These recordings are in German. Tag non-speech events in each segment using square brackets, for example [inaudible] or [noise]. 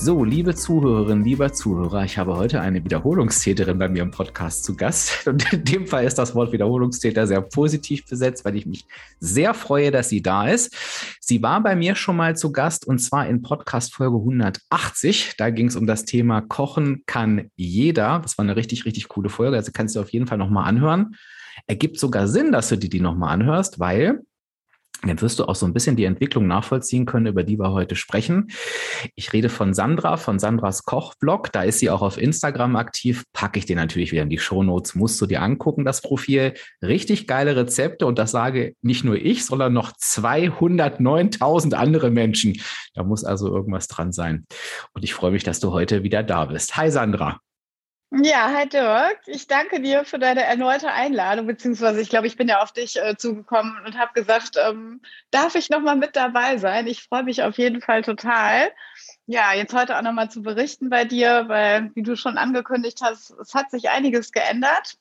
So, liebe Zuhörerinnen, lieber Zuhörer, ich habe heute eine Wiederholungstäterin bei mir im Podcast zu Gast. [laughs] Und in dem Fall ist das Wort Wiederholungstäter sehr positiv besetzt, weil ich mich sehr freue, dass sie da ist. Sie war bei mir schon mal zu Gast und zwar in Podcast Folge 180. Da ging es um das Thema Kochen kann jeder. Das war eine richtig, richtig coole Folge. Also kannst du auf jeden Fall nochmal anhören. Ergibt sogar Sinn, dass du dir die nochmal anhörst, weil dann wirst du auch so ein bisschen die Entwicklung nachvollziehen können, über die wir heute sprechen. Ich rede von Sandra, von Sandras Kochblog. Da ist sie auch auf Instagram aktiv. Packe ich dir natürlich wieder in die Shownotes. Musst du dir angucken, das Profil. Richtig geile Rezepte. Und das sage nicht nur ich, sondern noch 209.000 andere Menschen. Da muss also irgendwas dran sein. Und ich freue mich, dass du heute wieder da bist. Hi Sandra. Ja, hi Dirk. Ich danke dir für deine erneute Einladung, beziehungsweise ich glaube, ich bin ja auf dich äh, zugekommen und habe gesagt, ähm, darf ich nochmal mit dabei sein? Ich freue mich auf jeden Fall total. Ja, jetzt heute auch nochmal zu berichten bei dir, weil, wie du schon angekündigt hast, es hat sich einiges geändert.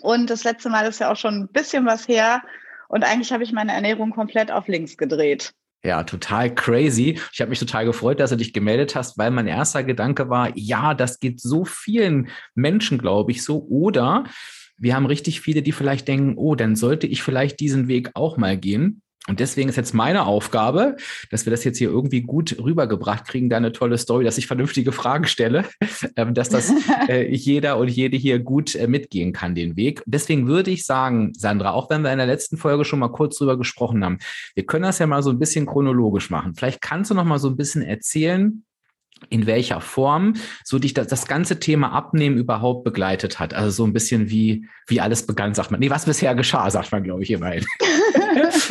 Und das letzte Mal ist ja auch schon ein bisschen was her. Und eigentlich habe ich meine Ernährung komplett auf links gedreht. Ja, total crazy. Ich habe mich total gefreut, dass du dich gemeldet hast, weil mein erster Gedanke war, ja, das geht so vielen Menschen, glaube ich, so. Oder wir haben richtig viele, die vielleicht denken, oh, dann sollte ich vielleicht diesen Weg auch mal gehen. Und deswegen ist jetzt meine Aufgabe, dass wir das jetzt hier irgendwie gut rübergebracht kriegen, da eine tolle Story, dass ich vernünftige Fragen stelle, [laughs] ähm, dass das [laughs] äh, jeder und jede hier gut äh, mitgehen kann, den Weg. Deswegen würde ich sagen, Sandra, auch wenn wir in der letzten Folge schon mal kurz drüber gesprochen haben, wir können das ja mal so ein bisschen chronologisch machen. Vielleicht kannst du noch mal so ein bisschen erzählen, in welcher Form so dich das, das ganze Thema Abnehmen überhaupt begleitet hat. Also so ein bisschen wie, wie alles begann, sagt man. Nee, was bisher geschah, sagt man, glaube ich, immerhin. [laughs]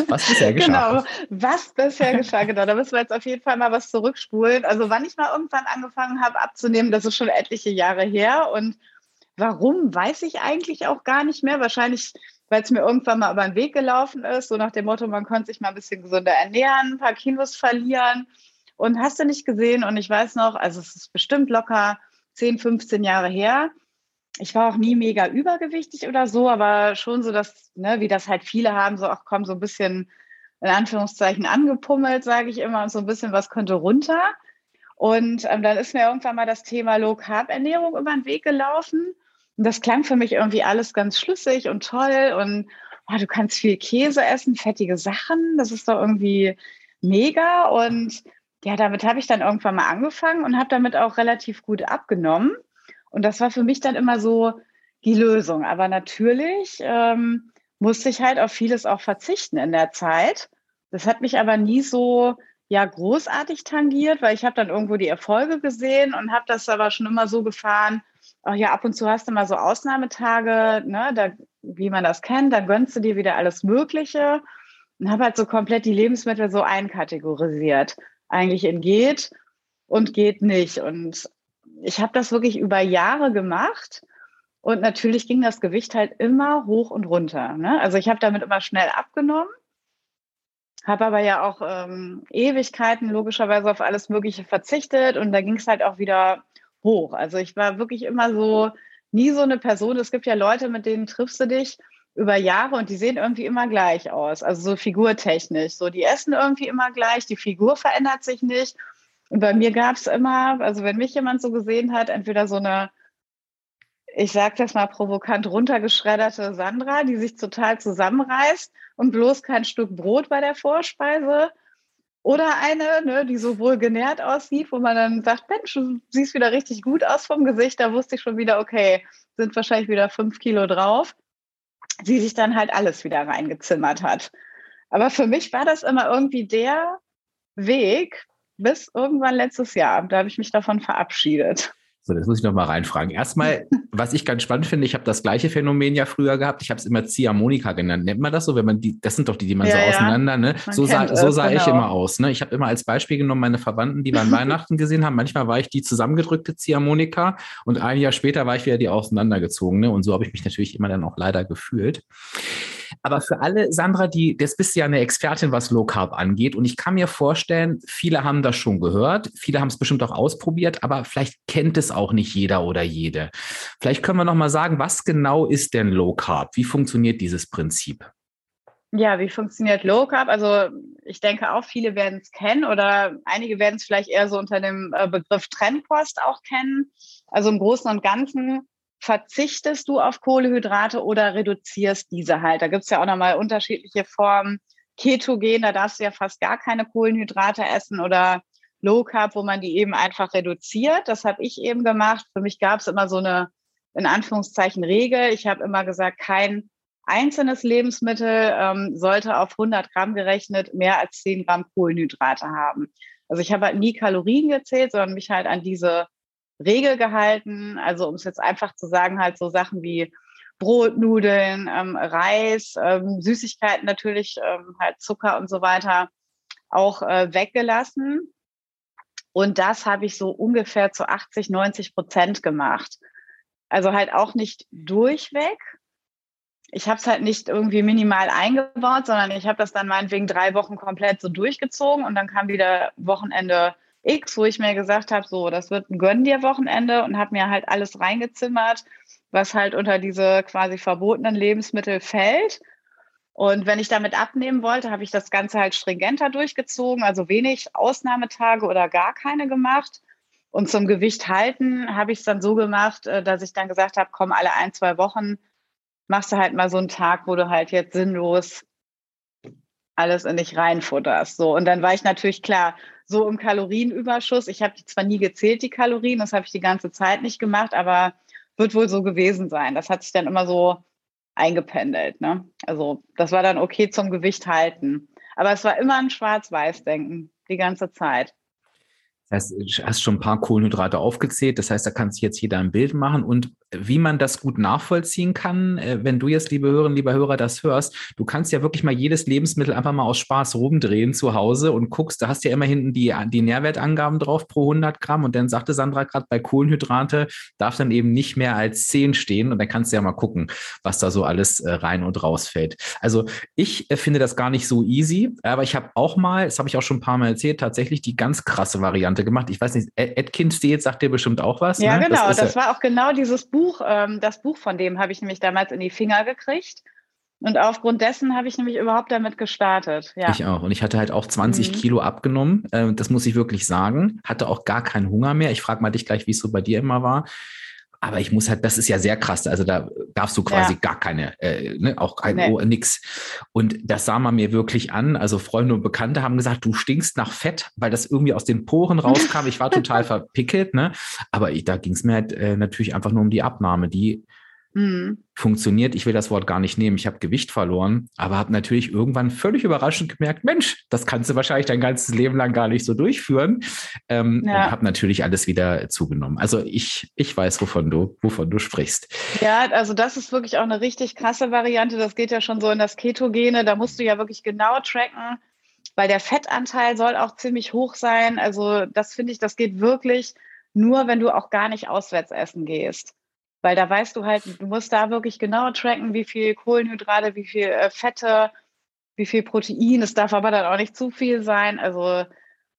was bisher geschah. Genau, was bisher [laughs] geschah, genau. Da müssen wir jetzt auf jeden Fall mal was zurückspulen. Also wann ich mal irgendwann angefangen habe abzunehmen, das ist schon etliche Jahre her. Und warum, weiß ich eigentlich auch gar nicht mehr. Wahrscheinlich, weil es mir irgendwann mal über den Weg gelaufen ist, so nach dem Motto, man könnte sich mal ein bisschen gesünder ernähren, ein paar Kilos verlieren und hast du nicht gesehen? Und ich weiß noch, also es ist bestimmt locker 10, 15 Jahre her. Ich war auch nie mega übergewichtig oder so, aber schon so, dass, ne, wie das halt viele haben, so, ach komm, so ein bisschen in Anführungszeichen angepummelt, sage ich immer, und so ein bisschen was könnte runter. Und ähm, dann ist mir irgendwann mal das Thema Low Carb Ernährung über den Weg gelaufen. Und das klang für mich irgendwie alles ganz schlüssig und toll. Und oh, du kannst viel Käse essen, fettige Sachen. Das ist doch irgendwie mega. Und ja, damit habe ich dann irgendwann mal angefangen und habe damit auch relativ gut abgenommen. Und das war für mich dann immer so die Lösung. Aber natürlich ähm, musste ich halt auf vieles auch verzichten in der Zeit. Das hat mich aber nie so ja großartig tangiert, weil ich habe dann irgendwo die Erfolge gesehen und habe das aber schon immer so gefahren. Ach ja, ab und zu hast du mal so Ausnahmetage, ne, da, wie man das kennt, dann gönnst du dir wieder alles Mögliche und habe halt so komplett die Lebensmittel so einkategorisiert eigentlich in geht und geht nicht. Und ich habe das wirklich über Jahre gemacht. Und natürlich ging das Gewicht halt immer hoch und runter. Ne? Also ich habe damit immer schnell abgenommen, habe aber ja auch ähm, Ewigkeiten logischerweise auf alles Mögliche verzichtet und da ging es halt auch wieder hoch. Also ich war wirklich immer so, nie so eine Person. Es gibt ja Leute, mit denen triffst du dich über Jahre und die sehen irgendwie immer gleich aus, also so figurtechnisch. So, die essen irgendwie immer gleich, die Figur verändert sich nicht. Und bei mir gab es immer, also wenn mich jemand so gesehen hat, entweder so eine, ich sag das mal provokant runtergeschredderte Sandra, die sich total zusammenreißt und bloß kein Stück Brot bei der Vorspeise. Oder eine, ne, die so wohl genährt aussieht, wo man dann sagt, Mensch, du siehst wieder richtig gut aus vom Gesicht. Da wusste ich schon wieder, okay, sind wahrscheinlich wieder fünf Kilo drauf sie sich dann halt alles wieder reingezimmert hat. Aber für mich war das immer irgendwie der Weg bis irgendwann letztes Jahr. Da habe ich mich davon verabschiedet. So, das muss ich noch mal reinfragen. Erstmal, [laughs] was ich ganz spannend finde, ich habe das gleiche Phänomen ja früher gehabt. Ich habe es immer Ziehharmonika genannt. Nennt man das so, wenn man die, das sind doch die, die man ja, so auseinander, ne? So sah, so sah genau. ich immer aus. Ne? Ich habe immer als Beispiel genommen, meine Verwandten, die wir an [laughs] Weihnachten gesehen haben. Manchmal war ich die zusammengedrückte Ziehharmonika und ein Jahr später war ich wieder die auseinandergezogene. Und so habe ich mich natürlich immer dann auch leider gefühlt. Aber für alle, Sandra, die, das bist ja eine Expertin, was Low Carb angeht. Und ich kann mir vorstellen, viele haben das schon gehört, viele haben es bestimmt auch ausprobiert, aber vielleicht kennt es auch nicht jeder oder jede. Vielleicht können wir noch mal sagen, was genau ist denn Low Carb? Wie funktioniert dieses Prinzip? Ja, wie funktioniert Low Carb? Also ich denke auch, viele werden es kennen oder einige werden es vielleicht eher so unter dem äh, Begriff Trennkost auch kennen. Also im Großen und Ganzen verzichtest du auf Kohlehydrate oder reduzierst diese halt? Da gibt es ja auch nochmal unterschiedliche Formen. Ketogen, da darfst du ja fast gar keine Kohlenhydrate essen oder Low Carb, wo man die eben einfach reduziert. Das habe ich eben gemacht. Für mich gab es immer so eine, in Anführungszeichen, Regel. Ich habe immer gesagt, kein einzelnes Lebensmittel ähm, sollte auf 100 Gramm gerechnet mehr als 10 Gramm Kohlenhydrate haben. Also ich habe halt nie Kalorien gezählt, sondern mich halt an diese Regel gehalten. Also um es jetzt einfach zu sagen, halt so Sachen wie Brot, Nudeln, ähm, Reis, ähm, Süßigkeiten natürlich, ähm, halt Zucker und so weiter auch äh, weggelassen. Und das habe ich so ungefähr zu 80, 90 Prozent gemacht. Also halt auch nicht durchweg. Ich habe es halt nicht irgendwie minimal eingebaut, sondern ich habe das dann meinetwegen drei Wochen komplett so durchgezogen und dann kam wieder Wochenende X, wo ich mir gesagt habe, so, das wird ein Gönn dir Wochenende und habe mir halt alles reingezimmert, was halt unter diese quasi verbotenen Lebensmittel fällt. Und wenn ich damit abnehmen wollte, habe ich das Ganze halt stringenter durchgezogen, also wenig Ausnahmetage oder gar keine gemacht. Und zum Gewicht halten habe ich es dann so gemacht, äh, dass ich dann gesagt habe, komm, alle ein, zwei Wochen machst du halt mal so einen Tag, wo du halt jetzt sinnlos alles in dich reinfutterst. So. Und dann war ich natürlich klar, so im Kalorienüberschuss. Ich habe die zwar nie gezählt, die Kalorien, das habe ich die ganze Zeit nicht gemacht, aber wird wohl so gewesen sein. Das hat sich dann immer so eingependelt. Ne? Also das war dann okay zum Gewicht halten. Aber es war immer ein Schwarz-Weiß-Denken die ganze Zeit. Du hast schon ein paar Kohlenhydrate aufgezählt. Das heißt, da kann sich jetzt jeder ein Bild machen. Und wie man das gut nachvollziehen kann, äh, wenn du jetzt, liebe Hörerinnen, lieber Hörer, das hörst, du kannst ja wirklich mal jedes Lebensmittel einfach mal aus Spaß rumdrehen zu Hause und guckst, da hast du ja immer hinten die, die Nährwertangaben drauf pro 100 Gramm. Und dann sagte Sandra gerade, bei Kohlenhydrate darf dann eben nicht mehr als 10 stehen. Und dann kannst du ja mal gucken, was da so alles äh, rein und raus fällt. Also ich äh, finde das gar nicht so easy, aber ich habe auch mal, das habe ich auch schon ein paar Mal erzählt, tatsächlich die ganz krasse Variante gemacht. Ich weiß nicht, Atkins Diät sagt dir bestimmt auch was. Ja, ne? genau. Das, das ja war auch genau dieses Buch Buch, ähm, das Buch von dem habe ich nämlich damals in die Finger gekriegt. Und aufgrund dessen habe ich nämlich überhaupt damit gestartet. Ja. Ich auch. Und ich hatte halt auch 20 mhm. Kilo abgenommen. Äh, das muss ich wirklich sagen. Hatte auch gar keinen Hunger mehr. Ich frage mal dich gleich, wie es so bei dir immer war. Aber ich muss halt, das ist ja sehr krass. Also da darfst du quasi ja. gar keine, äh, ne, auch kein nee. Ohr, nix. Und das sah man mir wirklich an. Also Freunde und Bekannte haben gesagt, du stinkst nach Fett, weil das irgendwie aus den Poren rauskam. Ich war total [laughs] verpickelt, ne? Aber ich, da ging es mir halt äh, natürlich einfach nur um die Abnahme, die mhm. funktioniert. Ich will das Wort gar nicht nehmen. Ich habe Gewicht verloren, aber habe natürlich irgendwann völlig überraschend gemerkt, Mensch, das kannst du wahrscheinlich dein ganzes Leben lang gar nicht so durchführen. Ähm, ja. Und habe natürlich alles wieder zugenommen. Also ich, ich weiß, wovon du, wovon du sprichst. Ja, also das ist wirklich auch eine richtig krasse Variante. Das geht ja schon so in das Ketogene. Da musst du ja wirklich genau tracken, weil der Fettanteil soll auch ziemlich hoch sein. Also das finde ich, das geht wirklich nur, wenn du auch gar nicht auswärts essen gehst. Weil da weißt du halt, du musst da wirklich genau tracken, wie viel Kohlenhydrate, wie viel äh, Fette, wie viel Protein. Es darf aber dann auch nicht zu viel sein. Also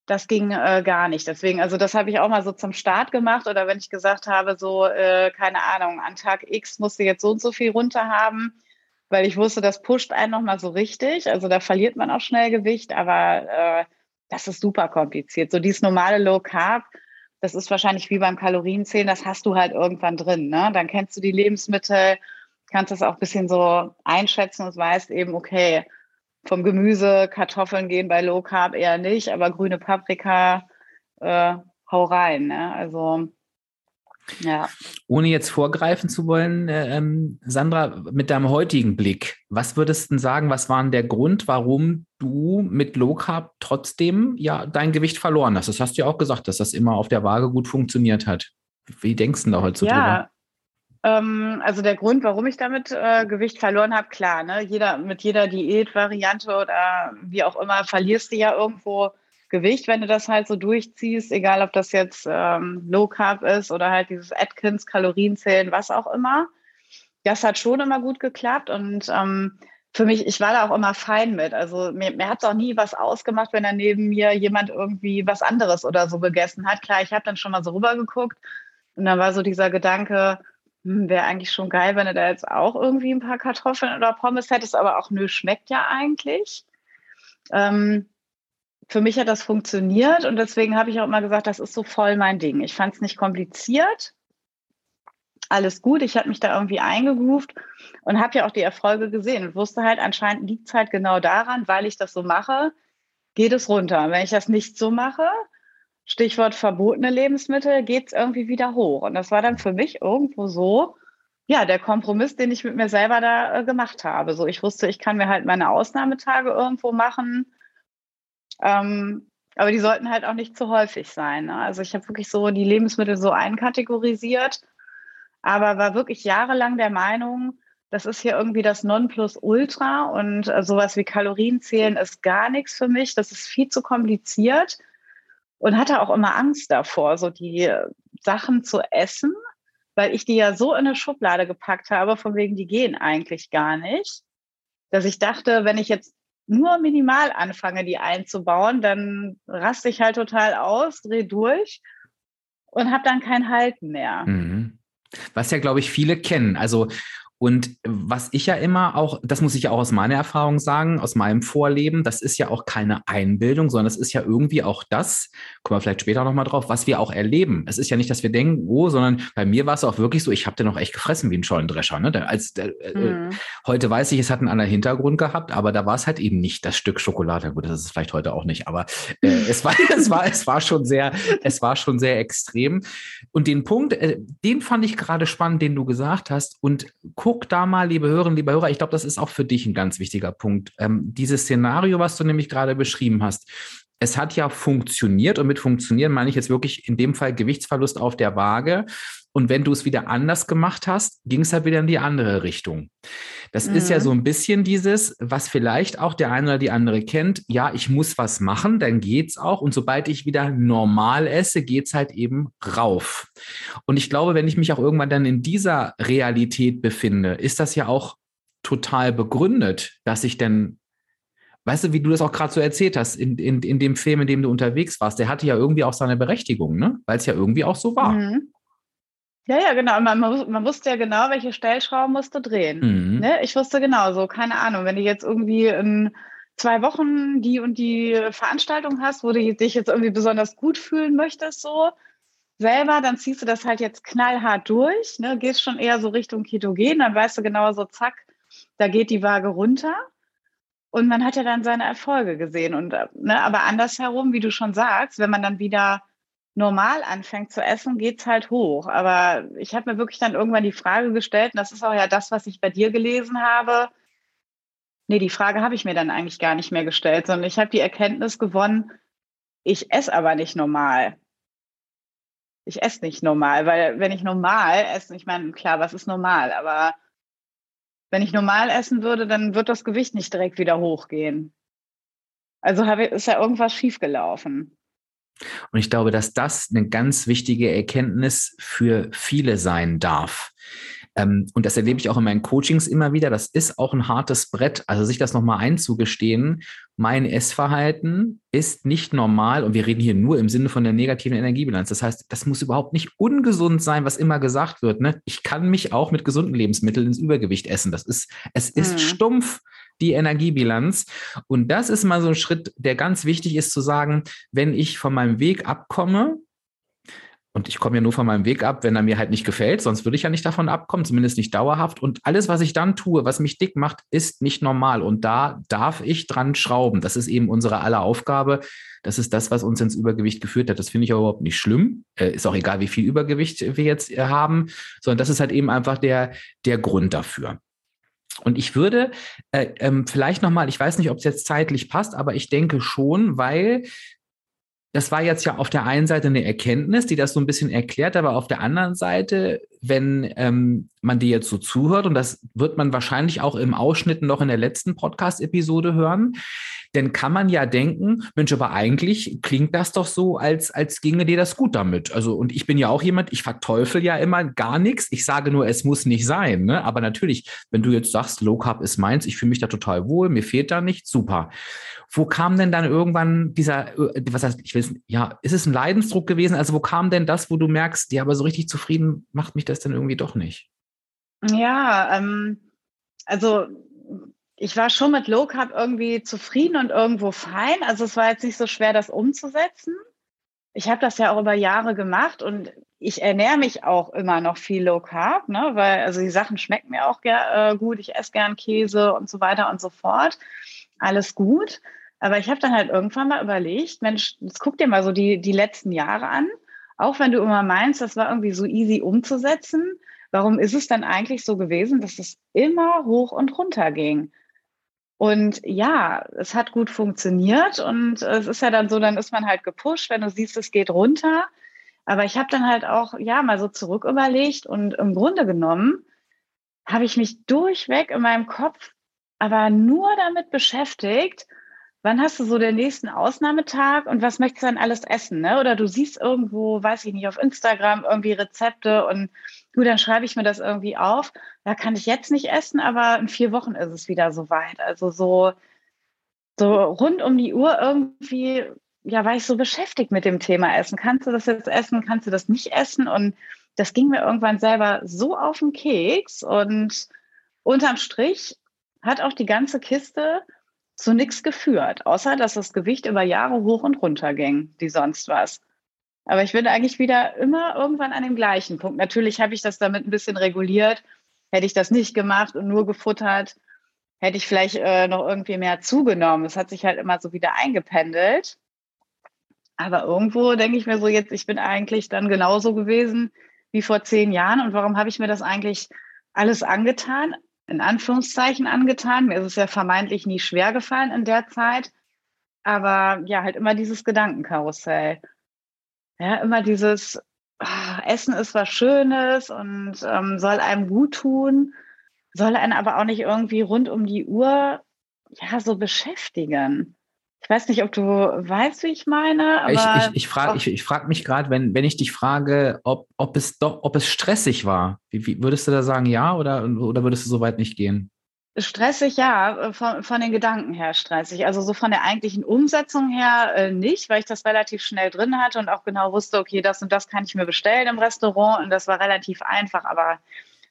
das ging äh, gar nicht. Deswegen, also das habe ich auch mal so zum Start gemacht oder wenn ich gesagt habe, so, äh, keine Ahnung, an Tag X musste jetzt so und so viel runter haben, weil ich wusste, das pusht einen nochmal so richtig. Also da verliert man auch schnell Gewicht, aber äh, das ist super kompliziert. So dieses normale Low Carb, das ist wahrscheinlich wie beim Kalorienzählen, das hast du halt irgendwann drin. Ne? Dann kennst du die Lebensmittel, kannst das auch ein bisschen so einschätzen und weißt eben, okay, vom Gemüse, Kartoffeln gehen bei Low Carb eher nicht, aber grüne Paprika, äh, hau rein. Ne? Also ja. Ohne jetzt vorgreifen zu wollen, äh, ähm, Sandra, mit deinem heutigen Blick, was würdest du sagen, was war der Grund, warum du mit Low Carb trotzdem ja dein Gewicht verloren hast? Das hast du ja auch gesagt, dass das immer auf der Waage gut funktioniert hat. Wie denkst du da heute so ja. drüber? Ähm, also der Grund, warum ich damit äh, Gewicht verloren habe, klar, ne? Jeder, mit jeder Diätvariante oder wie auch immer verlierst du ja irgendwo Gewicht, wenn du das halt so durchziehst, egal ob das jetzt ähm, Low Carb ist oder halt dieses Atkins, Kalorienzählen, was auch immer. Das hat schon immer gut geklappt und ähm, für mich, ich war da auch immer fein mit. Also mir, mir hat es auch nie was ausgemacht, wenn da neben mir jemand irgendwie was anderes oder so gegessen hat. Klar, ich habe dann schon mal so rübergeguckt und dann war so dieser Gedanke, hm, wäre eigentlich schon geil, wenn du da jetzt auch irgendwie ein paar Kartoffeln oder Pommes hättest, aber auch nö, schmeckt ja eigentlich. Ähm, für mich hat das funktioniert und deswegen habe ich auch immer gesagt, das ist so voll mein Ding. Ich fand es nicht kompliziert. Alles gut, ich habe mich da irgendwie eingegroovt und habe ja auch die Erfolge gesehen und wusste halt, anscheinend liegt es halt genau daran, weil ich das so mache, geht es runter. Und wenn ich das nicht so mache, Stichwort verbotene Lebensmittel, geht es irgendwie wieder hoch. Und das war dann für mich irgendwo so, ja, der Kompromiss, den ich mit mir selber da äh, gemacht habe. So, ich wusste, ich kann mir halt meine Ausnahmetage irgendwo machen. Ähm, aber die sollten halt auch nicht zu häufig sein. Ne? Also ich habe wirklich so die Lebensmittel so einkategorisiert, aber war wirklich jahrelang der Meinung, das ist hier irgendwie das Nonplusultra und äh, sowas wie Kalorienzählen ist gar nichts für mich. Das ist viel zu kompliziert und hatte auch immer Angst davor, so die Sachen zu essen, weil ich die ja so in eine Schublade gepackt habe, von wegen, die gehen eigentlich gar nicht, dass ich dachte, wenn ich jetzt nur minimal anfange, die einzubauen, dann raste ich halt total aus, drehe durch und habe dann kein Halten mehr. Mhm. Was ja, glaube ich, viele kennen. Also und was ich ja immer auch, das muss ich ja auch aus meiner Erfahrung sagen, aus meinem Vorleben, das ist ja auch keine Einbildung, sondern das ist ja irgendwie auch das, kommen wir vielleicht später nochmal drauf, was wir auch erleben. Es ist ja nicht, dass wir denken, oh, sondern bei mir war es auch wirklich so, ich habe den auch echt gefressen wie ein Schollendrescher. Ne? Der, als, der, äh, mhm. Heute weiß ich, es hat einen anderen Hintergrund gehabt, aber da war es halt eben nicht das Stück Schokolade. Gut, das ist vielleicht heute auch nicht, aber äh, [laughs] es, war, es, war, es war schon sehr, es war schon sehr extrem. Und den Punkt, äh, den fand ich gerade spannend, den du gesagt hast. Und guck, guck da mal, liebe Hörerinnen, liebe Hörer, ich glaube, das ist auch für dich ein ganz wichtiger Punkt. Ähm, dieses Szenario, was du nämlich gerade beschrieben hast, es hat ja funktioniert und mit funktionieren meine ich jetzt wirklich in dem Fall Gewichtsverlust auf der Waage. Und wenn du es wieder anders gemacht hast, ging es halt wieder in die andere Richtung. Das mhm. ist ja mhm. so ein bisschen dieses, was vielleicht auch der eine oder die andere kennt. Ja, ich muss was machen, dann geht's auch. Und sobald ich wieder normal esse, geht's halt eben rauf. Und ich glaube, wenn ich mich auch irgendwann dann in dieser Realität befinde, ist das ja auch total begründet, dass ich denn weißt du, wie du das auch gerade so erzählt hast, in, in, in dem Film, in dem du unterwegs warst, der hatte ja irgendwie auch seine Berechtigung, ne? Weil es ja irgendwie auch so war. Mhm. Ja, ja, genau. Man, man, wusste ja genau, welche Stellschrauben musst du drehen. Mhm. Ne? Ich wusste genau so, keine Ahnung, wenn du jetzt irgendwie in zwei Wochen die und die Veranstaltung hast, wo du dich jetzt irgendwie besonders gut fühlen möchtest, so selber, dann ziehst du das halt jetzt knallhart durch, ne? gehst schon eher so Richtung Ketogen, dann weißt du genau so, zack, da geht die Waage runter. Und man hat ja dann seine Erfolge gesehen. Und, ne, aber andersherum, wie du schon sagst, wenn man dann wieder normal anfängt zu essen, geht's halt hoch. Aber ich habe mir wirklich dann irgendwann die Frage gestellt, und das ist auch ja das, was ich bei dir gelesen habe. Nee, die Frage habe ich mir dann eigentlich gar nicht mehr gestellt, sondern ich habe die Erkenntnis gewonnen, ich esse aber nicht normal. Ich esse nicht normal, weil wenn ich normal esse, ich meine, klar, was ist normal, aber wenn ich normal essen würde, dann wird das Gewicht nicht direkt wieder hochgehen. Also ist ja irgendwas schiefgelaufen. Und ich glaube, dass das eine ganz wichtige Erkenntnis für viele sein darf. Ähm, und das erlebe ich auch in meinen Coachings immer wieder. Das ist auch ein hartes Brett. Also sich das nochmal einzugestehen, mein Essverhalten ist nicht normal und wir reden hier nur im Sinne von der negativen Energiebilanz. Das heißt, das muss überhaupt nicht ungesund sein, was immer gesagt wird. Ne? Ich kann mich auch mit gesunden Lebensmitteln ins Übergewicht essen. Das ist, es ist mhm. stumpf die Energiebilanz. Und das ist mal so ein Schritt, der ganz wichtig ist zu sagen, wenn ich von meinem Weg abkomme, und ich komme ja nur von meinem Weg ab, wenn er mir halt nicht gefällt, sonst würde ich ja nicht davon abkommen, zumindest nicht dauerhaft. Und alles, was ich dann tue, was mich dick macht, ist nicht normal. Und da darf ich dran schrauben. Das ist eben unsere aller Aufgabe. Das ist das, was uns ins Übergewicht geführt hat. Das finde ich auch überhaupt nicht schlimm. Äh, ist auch egal, wie viel Übergewicht wir jetzt äh, haben, sondern das ist halt eben einfach der, der Grund dafür. Und ich würde äh, ähm, vielleicht nochmal, ich weiß nicht, ob es jetzt zeitlich passt, aber ich denke schon, weil das war jetzt ja auf der einen Seite eine Erkenntnis, die das so ein bisschen erklärt, aber auf der anderen Seite, wenn ähm, man dir jetzt so zuhört, und das wird man wahrscheinlich auch im Ausschnitt noch in der letzten Podcast-Episode hören, dann kann man ja denken, Mensch, aber eigentlich klingt das doch so, als, als ginge dir das gut damit. Also, und ich bin ja auch jemand, ich verteufel ja immer gar nichts. Ich sage nur, es muss nicht sein. Ne? Aber natürlich, wenn du jetzt sagst, Low Carb ist meins, ich fühle mich da total wohl, mir fehlt da nichts, super. Wo kam denn dann irgendwann dieser, äh, was heißt, ich will, ja, ist es ein Leidensdruck gewesen? Also, wo kam denn das, wo du merkst, ja, aber so richtig zufrieden macht mich das denn irgendwie doch nicht? Ja, ähm, also ich war schon mit Low Carb irgendwie zufrieden und irgendwo fein. Also es war jetzt nicht so schwer, das umzusetzen. Ich habe das ja auch über Jahre gemacht und ich ernähre mich auch immer noch viel Low Carb, ne? weil also die Sachen schmecken mir auch äh, gut. Ich esse gern Käse und so weiter und so fort. Alles gut. Aber ich habe dann halt irgendwann mal überlegt, Mensch, jetzt guck dir mal so die, die letzten Jahre an. Auch wenn du immer meinst, das war irgendwie so easy umzusetzen, warum ist es dann eigentlich so gewesen, dass es immer hoch und runter ging? Und ja, es hat gut funktioniert und es ist ja dann so, dann ist man halt gepusht, wenn du siehst, es geht runter. Aber ich habe dann halt auch, ja, mal so zurück überlegt und im Grunde genommen habe ich mich durchweg in meinem Kopf aber nur damit beschäftigt, wann hast du so den nächsten Ausnahmetag und was möchtest du dann alles essen? Ne? Oder du siehst irgendwo, weiß ich nicht, auf Instagram irgendwie Rezepte und du, dann schreibe ich mir das irgendwie auf. Da kann ich jetzt nicht essen, aber in vier Wochen ist es wieder soweit. Also so, so rund um die Uhr irgendwie, ja, war ich so beschäftigt mit dem Thema Essen. Kannst du das jetzt essen? Kannst du das nicht essen? Und das ging mir irgendwann selber so auf den Keks und unterm Strich hat auch die ganze Kiste zu nichts geführt, außer dass das Gewicht über Jahre hoch und runter ging, wie sonst was. Aber ich bin eigentlich wieder immer irgendwann an dem gleichen Punkt. Natürlich habe ich das damit ein bisschen reguliert. Hätte ich das nicht gemacht und nur gefuttert, hätte ich vielleicht äh, noch irgendwie mehr zugenommen. Es hat sich halt immer so wieder eingependelt. Aber irgendwo denke ich mir so, jetzt, ich bin eigentlich dann genauso gewesen wie vor zehn Jahren. Und warum habe ich mir das eigentlich alles angetan? in Anführungszeichen angetan. Mir ist es ja vermeintlich nie schwer gefallen in der Zeit. Aber ja, halt immer dieses Gedankenkarussell. Ja, immer dieses oh, Essen ist was Schönes und ähm, soll einem gut tun, soll einen aber auch nicht irgendwie rund um die Uhr ja so beschäftigen. Ich weiß nicht, ob du weißt, wie ich meine. Ich ich, ich frage ich, ich frag mich gerade, wenn, wenn ich dich frage, ob, ob, es doch, ob es stressig war, wie, wie, würdest du da sagen, ja oder, oder würdest du so weit nicht gehen? Stressig, ja, von, von den Gedanken her stressig. Also so von der eigentlichen Umsetzung her äh, nicht, weil ich das relativ schnell drin hatte und auch genau wusste, okay, das und das kann ich mir bestellen im Restaurant und das war relativ einfach, aber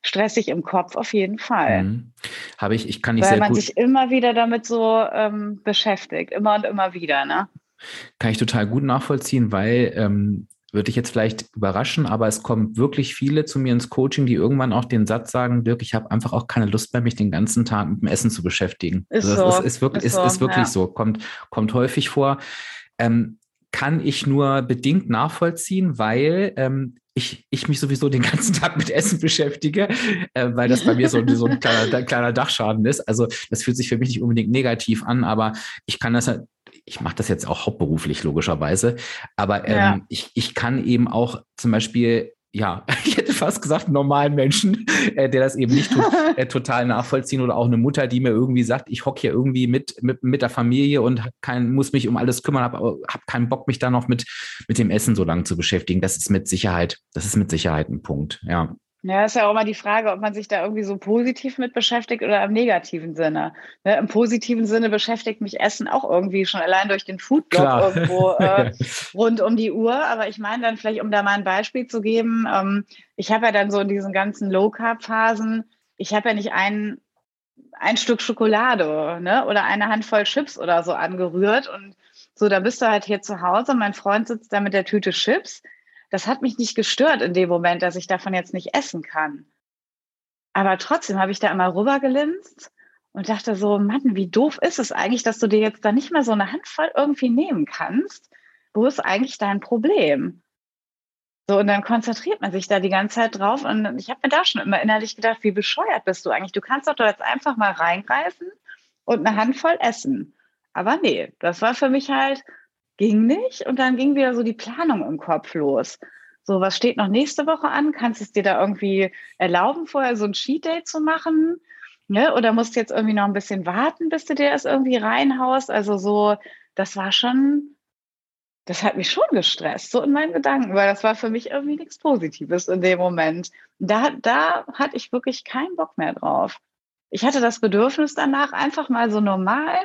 stressig im Kopf auf jeden Fall. Mhm. Habe ich, ich kann nicht Weil sehr man gut. sich immer wieder damit so ähm, beschäftigt, immer und immer wieder, ne? Kann ich total gut nachvollziehen, weil ähm, würde ich jetzt vielleicht überraschen, aber es kommen wirklich viele zu mir ins Coaching, die irgendwann auch den Satz sagen, Dirk, ich habe einfach auch keine Lust mehr, mich den ganzen Tag mit dem Essen zu beschäftigen. Ist also das so. ist, ist wirklich, ist, so, ist, wirklich ja. so, kommt, kommt häufig vor. Ähm, kann ich nur bedingt nachvollziehen, weil ähm, ich, ich mich sowieso den ganzen [laughs] Tag mit Essen beschäftige, äh, weil das bei mir so, so ein [laughs] kleiner, kleiner Dachschaden ist. Also das fühlt sich für mich nicht unbedingt negativ an, aber ich kann das, ich mache das jetzt auch hauptberuflich logischerweise, aber ähm, ja. ich, ich kann eben auch zum Beispiel ja, [laughs] ich hätte fast gesagt, normalen Menschen, äh, der das eben nicht tut, [laughs] äh, total nachvollziehen oder auch eine Mutter, die mir irgendwie sagt, ich hocke hier irgendwie mit, mit, mit der Familie und kein, muss mich um alles kümmern, habe hab keinen Bock, mich da noch mit, mit dem Essen so lange zu beschäftigen. Das ist mit Sicherheit, das ist mit Sicherheit ein Punkt, ja. Ja, ist ja auch immer die Frage, ob man sich da irgendwie so positiv mit beschäftigt oder im negativen Sinne. Ne, Im positiven Sinne beschäftigt mich Essen auch irgendwie schon allein durch den Foodblog irgendwo [laughs] äh, rund um die Uhr. Aber ich meine dann vielleicht, um da mal ein Beispiel zu geben, ähm, ich habe ja dann so in diesen ganzen Low-Carb-Phasen, ich habe ja nicht ein, ein Stück Schokolade ne, oder eine Handvoll Chips oder so angerührt. Und so, da bist du halt hier zu Hause, mein Freund sitzt da mit der Tüte Chips das hat mich nicht gestört in dem Moment, dass ich davon jetzt nicht essen kann. Aber trotzdem habe ich da immer rübergelinst und dachte so, Mann, wie doof ist es eigentlich, dass du dir jetzt da nicht mal so eine Handvoll irgendwie nehmen kannst? Wo ist eigentlich dein Problem? So, und dann konzentriert man sich da die ganze Zeit drauf. Und ich habe mir da schon immer innerlich gedacht, wie bescheuert bist du eigentlich? Du kannst doch jetzt einfach mal reingreifen und eine Handvoll essen. Aber nee, das war für mich halt ging nicht. Und dann ging wieder so die Planung im Kopf los. So, was steht noch nächste Woche an? Kannst du es dir da irgendwie erlauben, vorher so ein Cheat Day zu machen? Ne? Oder musst du jetzt irgendwie noch ein bisschen warten, bis du dir das irgendwie reinhaust? Also so, das war schon, das hat mich schon gestresst, so in meinen Gedanken, weil das war für mich irgendwie nichts Positives in dem Moment. Da, da hatte ich wirklich keinen Bock mehr drauf. Ich hatte das Bedürfnis danach, einfach mal so normal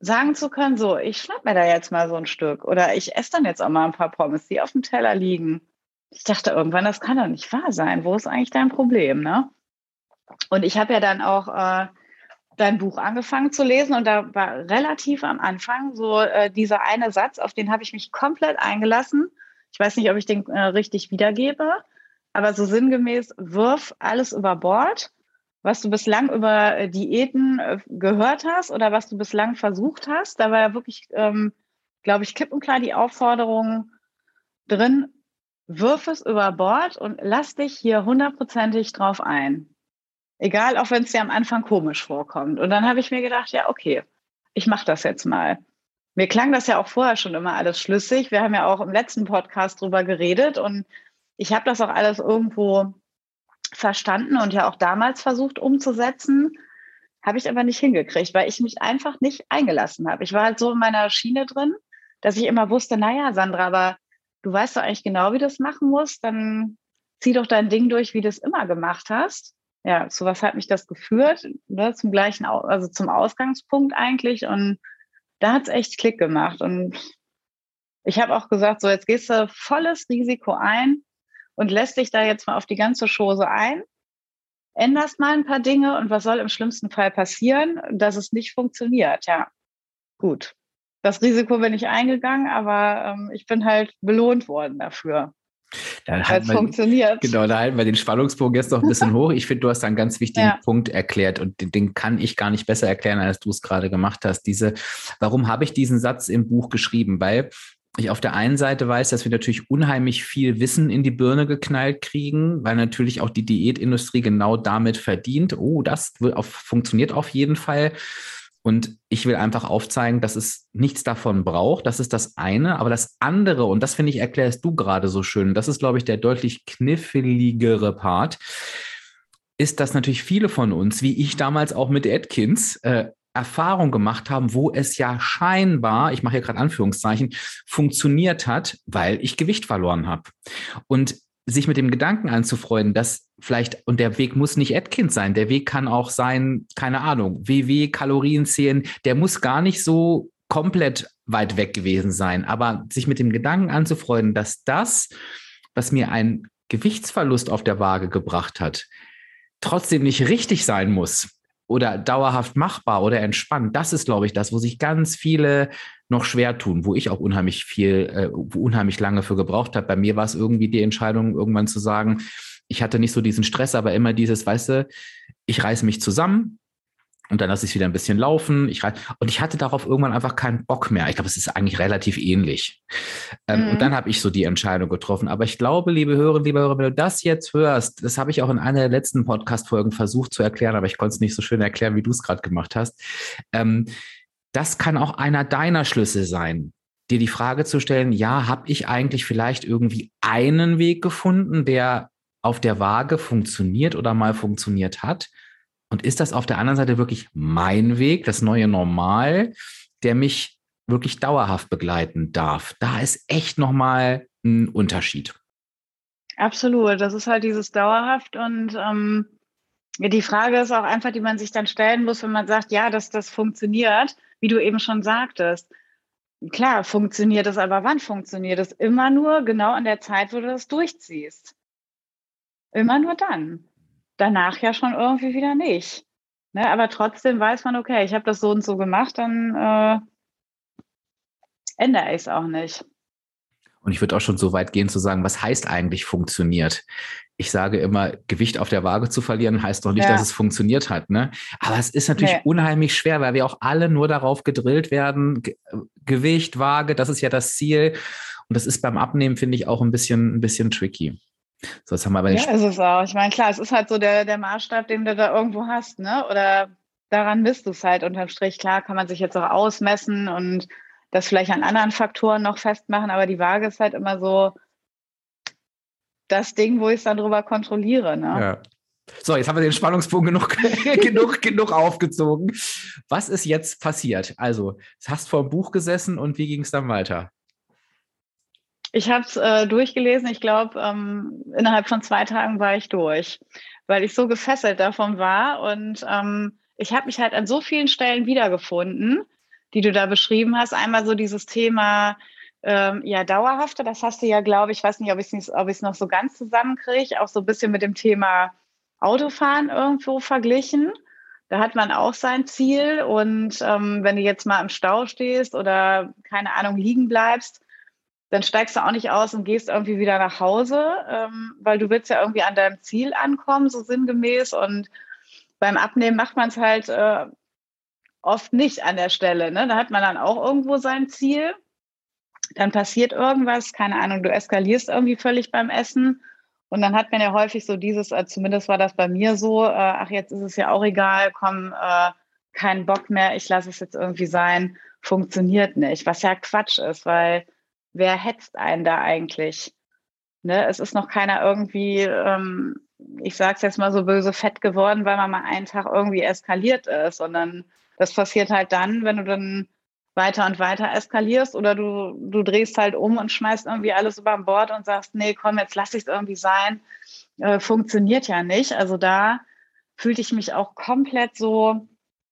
sagen zu können, so, ich schnapp mir da jetzt mal so ein Stück oder ich esse dann jetzt auch mal ein paar Pommes, die auf dem Teller liegen. Ich dachte irgendwann, das kann doch nicht wahr sein. Wo ist eigentlich dein Problem, ne? Und ich habe ja dann auch äh, dein Buch angefangen zu lesen und da war relativ am Anfang so äh, dieser eine Satz, auf den habe ich mich komplett eingelassen. Ich weiß nicht, ob ich den äh, richtig wiedergebe, aber so sinngemäß, wirf alles über Bord was du bislang über äh, Diäten äh, gehört hast oder was du bislang versucht hast. Da war ja wirklich, ähm, glaube ich, kipp und klar die Aufforderung drin, wirf es über Bord und lass dich hier hundertprozentig drauf ein. Egal, auch wenn es dir am Anfang komisch vorkommt. Und dann habe ich mir gedacht, ja, okay, ich mache das jetzt mal. Mir klang das ja auch vorher schon immer alles schlüssig. Wir haben ja auch im letzten Podcast drüber geredet und ich habe das auch alles irgendwo verstanden und ja auch damals versucht umzusetzen, habe ich aber nicht hingekriegt, weil ich mich einfach nicht eingelassen habe. Ich war halt so in meiner Schiene drin, dass ich immer wusste, naja, Sandra, aber du weißt doch eigentlich genau, wie du das machen musst, dann zieh doch dein Ding durch, wie du es immer gemacht hast. Ja, so was hat mich das geführt, ne, zum gleichen, also zum Ausgangspunkt eigentlich. Und da hat es echt Klick gemacht. Und ich habe auch gesagt, so jetzt gehst du volles Risiko ein, und lässt dich da jetzt mal auf die ganze Chose ein, änderst mal ein paar Dinge und was soll im schlimmsten Fall passieren, dass es nicht funktioniert. Ja, gut. Das Risiko bin ich eingegangen, aber ähm, ich bin halt belohnt worden dafür. Da es funktioniert. Genau, da halten wir den Spannungsbogen jetzt noch ein bisschen [laughs] hoch. Ich finde, du hast da einen ganz wichtigen ja. Punkt erklärt und den, den, kann ich gar nicht besser erklären, als du es gerade gemacht hast. Diese, warum habe ich diesen Satz im Buch geschrieben? Weil ich auf der einen Seite weiß, dass wir natürlich unheimlich viel Wissen in die Birne geknallt kriegen, weil natürlich auch die Diätindustrie genau damit verdient. Oh, das auf, funktioniert auf jeden Fall. Und ich will einfach aufzeigen, dass es nichts davon braucht. Das ist das eine. Aber das andere, und das finde ich, erklärst du gerade so schön, das ist, glaube ich, der deutlich kniffligere Part, ist, dass natürlich viele von uns, wie ich damals auch mit Atkins, äh, Erfahrung gemacht haben, wo es ja scheinbar, ich mache hier gerade Anführungszeichen, funktioniert hat, weil ich Gewicht verloren habe. Und sich mit dem Gedanken anzufreunden, dass vielleicht, und der Weg muss nicht Atkins sein, der Weg kann auch sein, keine Ahnung, WW, Kalorien zählen, der muss gar nicht so komplett weit weg gewesen sein. Aber sich mit dem Gedanken anzufreunden, dass das, was mir ein Gewichtsverlust auf der Waage gebracht hat, trotzdem nicht richtig sein muss, oder dauerhaft machbar oder entspannt. Das ist, glaube ich, das, wo sich ganz viele noch schwer tun, wo ich auch unheimlich viel, äh, unheimlich lange für gebraucht habe. Bei mir war es irgendwie die Entscheidung, irgendwann zu sagen, ich hatte nicht so diesen Stress, aber immer dieses, weißt du, ich reiße mich zusammen, und dann lasse ich es wieder ein bisschen laufen. Ich und ich hatte darauf irgendwann einfach keinen Bock mehr. Ich glaube, es ist eigentlich relativ ähnlich. Ähm, mhm. Und dann habe ich so die Entscheidung getroffen. Aber ich glaube, liebe Hörer, liebe Hörer, wenn du das jetzt hörst, das habe ich auch in einer der letzten Podcast-Folgen versucht zu erklären, aber ich konnte es nicht so schön erklären, wie du es gerade gemacht hast. Ähm, das kann auch einer deiner Schlüssel sein dir die Frage zu stellen, ja, habe ich eigentlich vielleicht irgendwie einen Weg gefunden, der auf der Waage funktioniert oder mal funktioniert hat? Und ist das auf der anderen Seite wirklich mein Weg, das neue Normal, der mich wirklich dauerhaft begleiten darf? Da ist echt nochmal ein Unterschied. Absolut. Das ist halt dieses dauerhaft und ähm, die Frage ist auch einfach, die man sich dann stellen muss, wenn man sagt, ja, dass das funktioniert, wie du eben schon sagtest. Klar, funktioniert es, aber wann funktioniert es? Immer nur genau an der Zeit, wo du das durchziehst. Immer nur dann danach ja schon irgendwie wieder nicht. Ne? Aber trotzdem weiß man, okay, ich habe das so und so gemacht, dann äh, ändere ich es auch nicht. Und ich würde auch schon so weit gehen zu sagen, was heißt eigentlich funktioniert? Ich sage immer, Gewicht auf der Waage zu verlieren, heißt doch nicht, ja. dass es funktioniert hat. Ne? Aber es ist natürlich nee. unheimlich schwer, weil wir auch alle nur darauf gedrillt werden. Ge Gewicht, Waage, das ist ja das Ziel. Und das ist beim Abnehmen, finde ich, auch ein bisschen, ein bisschen tricky. So, das haben wir aber ja, ist es auch. Ich meine, klar, es ist halt so der, der Maßstab, den du da irgendwo hast, ne? Oder daran misst du es halt unterm Strich. Klar, kann man sich jetzt auch ausmessen und das vielleicht an anderen Faktoren noch festmachen, aber die Waage ist halt immer so das Ding, wo ich es dann drüber kontrolliere. Ne? Ja. So, jetzt haben wir den Spannungsbogen genug, [laughs] genug, genug aufgezogen. Was ist jetzt passiert? Also, du hast vor dem Buch gesessen und wie ging es dann weiter? Ich habe es äh, durchgelesen. Ich glaube, ähm, innerhalb von zwei Tagen war ich durch, weil ich so gefesselt davon war. Und ähm, ich habe mich halt an so vielen Stellen wiedergefunden, die du da beschrieben hast. Einmal so dieses Thema, ähm, ja, dauerhafter. Das hast du ja, glaube ich, weiß nicht, ob ich es noch so ganz zusammenkriege, auch so ein bisschen mit dem Thema Autofahren irgendwo verglichen. Da hat man auch sein Ziel. Und ähm, wenn du jetzt mal im Stau stehst oder keine Ahnung liegen bleibst, dann steigst du auch nicht aus und gehst irgendwie wieder nach Hause, ähm, weil du willst ja irgendwie an deinem Ziel ankommen, so sinngemäß. Und beim Abnehmen macht man es halt äh, oft nicht an der Stelle. Ne? Da hat man dann auch irgendwo sein Ziel. Dann passiert irgendwas, keine Ahnung, du eskalierst irgendwie völlig beim Essen und dann hat man ja häufig so dieses, äh, zumindest war das bei mir so, äh, ach, jetzt ist es ja auch egal, komm, äh, keinen Bock mehr, ich lasse es jetzt irgendwie sein, funktioniert nicht. Was ja Quatsch ist, weil wer hetzt einen da eigentlich? Ne? Es ist noch keiner irgendwie, ähm, ich sage es jetzt mal so böse, fett geworden, weil man mal einen Tag irgendwie eskaliert ist, sondern das passiert halt dann, wenn du dann weiter und weiter eskalierst oder du, du drehst halt um und schmeißt irgendwie alles über Bord und sagst, nee, komm, jetzt lass ich es irgendwie sein. Äh, funktioniert ja nicht. Also da fühlte ich mich auch komplett so,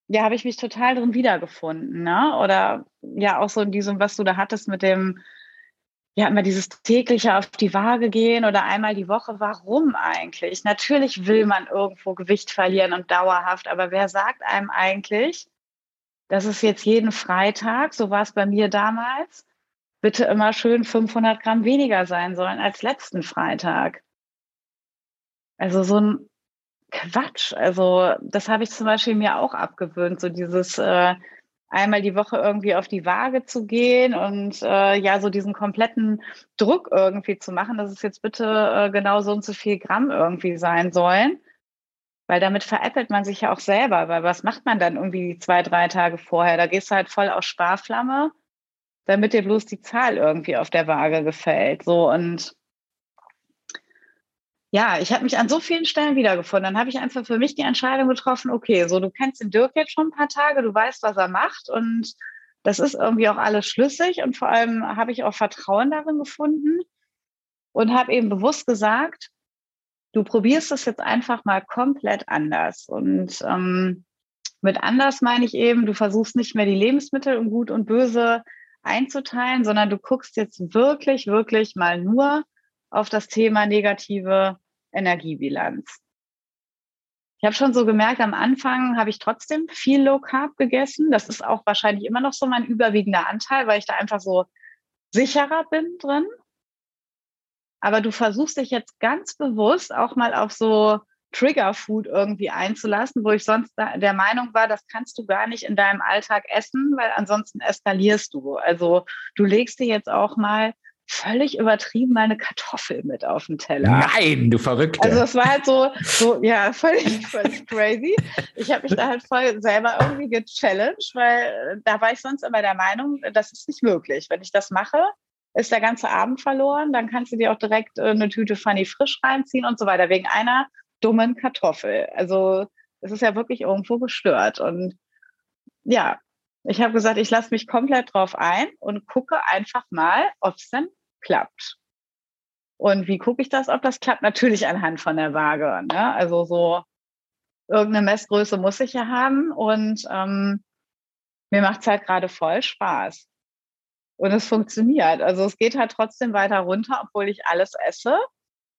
ja, habe ich mich total drin wiedergefunden. Ne? Oder ja, auch so in diesem, was du da hattest mit dem, ja, immer dieses tägliche auf die Waage gehen oder einmal die Woche. Warum eigentlich? Natürlich will man irgendwo Gewicht verlieren und dauerhaft, aber wer sagt einem eigentlich, das ist jetzt jeden Freitag, so war es bei mir damals, bitte immer schön 500 Gramm weniger sein sollen als letzten Freitag. Also so ein Quatsch. Also das habe ich zum Beispiel mir auch abgewöhnt, so dieses äh, einmal die Woche irgendwie auf die Waage zu gehen und äh, ja, so diesen kompletten Druck irgendwie zu machen, dass es jetzt bitte äh, genau so und so viel Gramm irgendwie sein sollen. Weil damit veräppelt man sich ja auch selber, weil was macht man dann irgendwie zwei, drei Tage vorher? Da gehst du halt voll auf Sparflamme, damit dir bloß die Zahl irgendwie auf der Waage gefällt. So und ja, ich habe mich an so vielen Stellen wiedergefunden. Dann habe ich einfach für mich die Entscheidung getroffen, okay, so du kennst den Dirk jetzt schon ein paar Tage, du weißt, was er macht und das ist irgendwie auch alles schlüssig und vor allem habe ich auch Vertrauen darin gefunden und habe eben bewusst gesagt, du probierst es jetzt einfach mal komplett anders. Und ähm, mit anders meine ich eben, du versuchst nicht mehr die Lebensmittel in gut und böse einzuteilen, sondern du guckst jetzt wirklich, wirklich mal nur auf das Thema negative Energiebilanz. Ich habe schon so gemerkt, am Anfang habe ich trotzdem viel Low Carb gegessen. Das ist auch wahrscheinlich immer noch so mein überwiegender Anteil, weil ich da einfach so sicherer bin drin. Aber du versuchst dich jetzt ganz bewusst auch mal auf so Trigger-Food irgendwie einzulassen, wo ich sonst der Meinung war, das kannst du gar nicht in deinem Alltag essen, weil ansonsten eskalierst du. Also du legst dir jetzt auch mal völlig übertrieben meine Kartoffel mit auf den Teller. Nein, du Verrückte. Also das war halt so, so ja, [laughs] völlig, völlig crazy. Ich habe mich da halt voll selber irgendwie gechallenged, weil da war ich sonst immer der Meinung, das ist nicht möglich. Wenn ich das mache, ist der ganze Abend verloren. Dann kannst du dir auch direkt äh, eine Tüte Funny frisch reinziehen und so weiter, wegen einer dummen Kartoffel. Also es ist ja wirklich irgendwo gestört. Und ja, ich habe gesagt, ich lasse mich komplett drauf ein und gucke einfach mal, ob es denn klappt. Und wie gucke ich das, ob das klappt? Natürlich anhand von der Waage. Ne? Also so irgendeine Messgröße muss ich ja haben. Und ähm, mir macht es halt gerade voll Spaß. Und es funktioniert. Also es geht halt trotzdem weiter runter, obwohl ich alles esse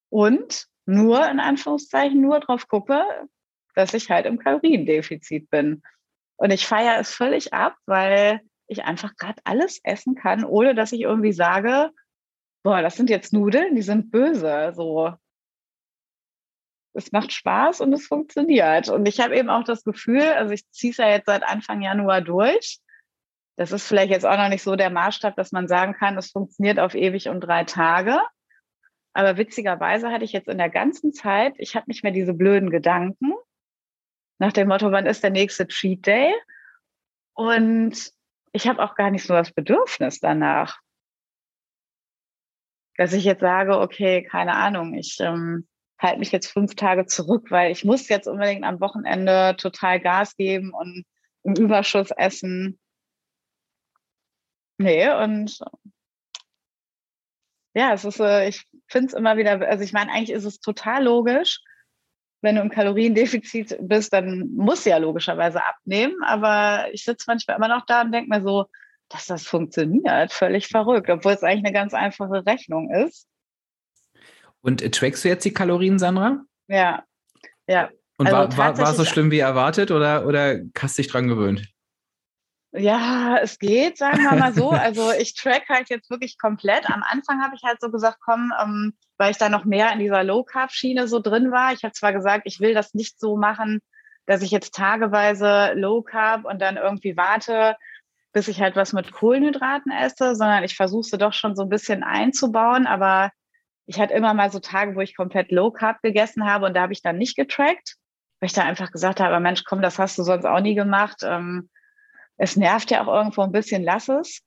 und nur in Anführungszeichen nur drauf gucke, dass ich halt im Kaloriendefizit bin. Und ich feiere es völlig ab, weil ich einfach gerade alles essen kann, ohne dass ich irgendwie sage, boah, das sind jetzt Nudeln, die sind böse. So, es macht Spaß und es funktioniert. Und ich habe eben auch das Gefühl, also ich ziehe es ja jetzt seit Anfang Januar durch, das ist vielleicht jetzt auch noch nicht so der Maßstab, dass man sagen kann, es funktioniert auf ewig und drei Tage. Aber witzigerweise hatte ich jetzt in der ganzen Zeit, ich habe nicht mehr diese blöden Gedanken nach dem Motto, wann ist der nächste Cheat Day? Und ich habe auch gar nicht so das Bedürfnis danach. Dass ich jetzt sage, okay, keine Ahnung, ich ähm, halte mich jetzt fünf Tage zurück, weil ich muss jetzt unbedingt am Wochenende total Gas geben und im Überschuss essen. Nee, und ja, es ist, äh, ich finde es immer wieder, also ich meine, eigentlich ist es total logisch, wenn du im Kaloriendefizit bist, dann musst du ja logischerweise abnehmen. Aber ich sitze manchmal immer noch da und denke mir so, dass das funktioniert, völlig verrückt, obwohl es eigentlich eine ganz einfache Rechnung ist. Und äh, trackst du jetzt die Kalorien, Sandra? Ja, ja. Und also war, war, war so schlimm wie erwartet oder, oder hast du dich dran gewöhnt? Ja, es geht, sagen wir mal so. Also ich track halt jetzt wirklich komplett. Am Anfang habe ich halt so gesagt, komm, ähm, weil ich da noch mehr in dieser Low-Carb-Schiene so drin war. Ich habe zwar gesagt, ich will das nicht so machen, dass ich jetzt tageweise Low-Carb und dann irgendwie warte, bis ich halt was mit Kohlenhydraten esse, sondern ich versuche sie doch schon so ein bisschen einzubauen. Aber ich hatte immer mal so Tage, wo ich komplett Low-Carb gegessen habe und da habe ich dann nicht getrackt, weil ich da einfach gesagt habe, Mensch, komm, das hast du sonst auch nie gemacht. Ähm, es nervt ja auch irgendwo ein bisschen, lass es.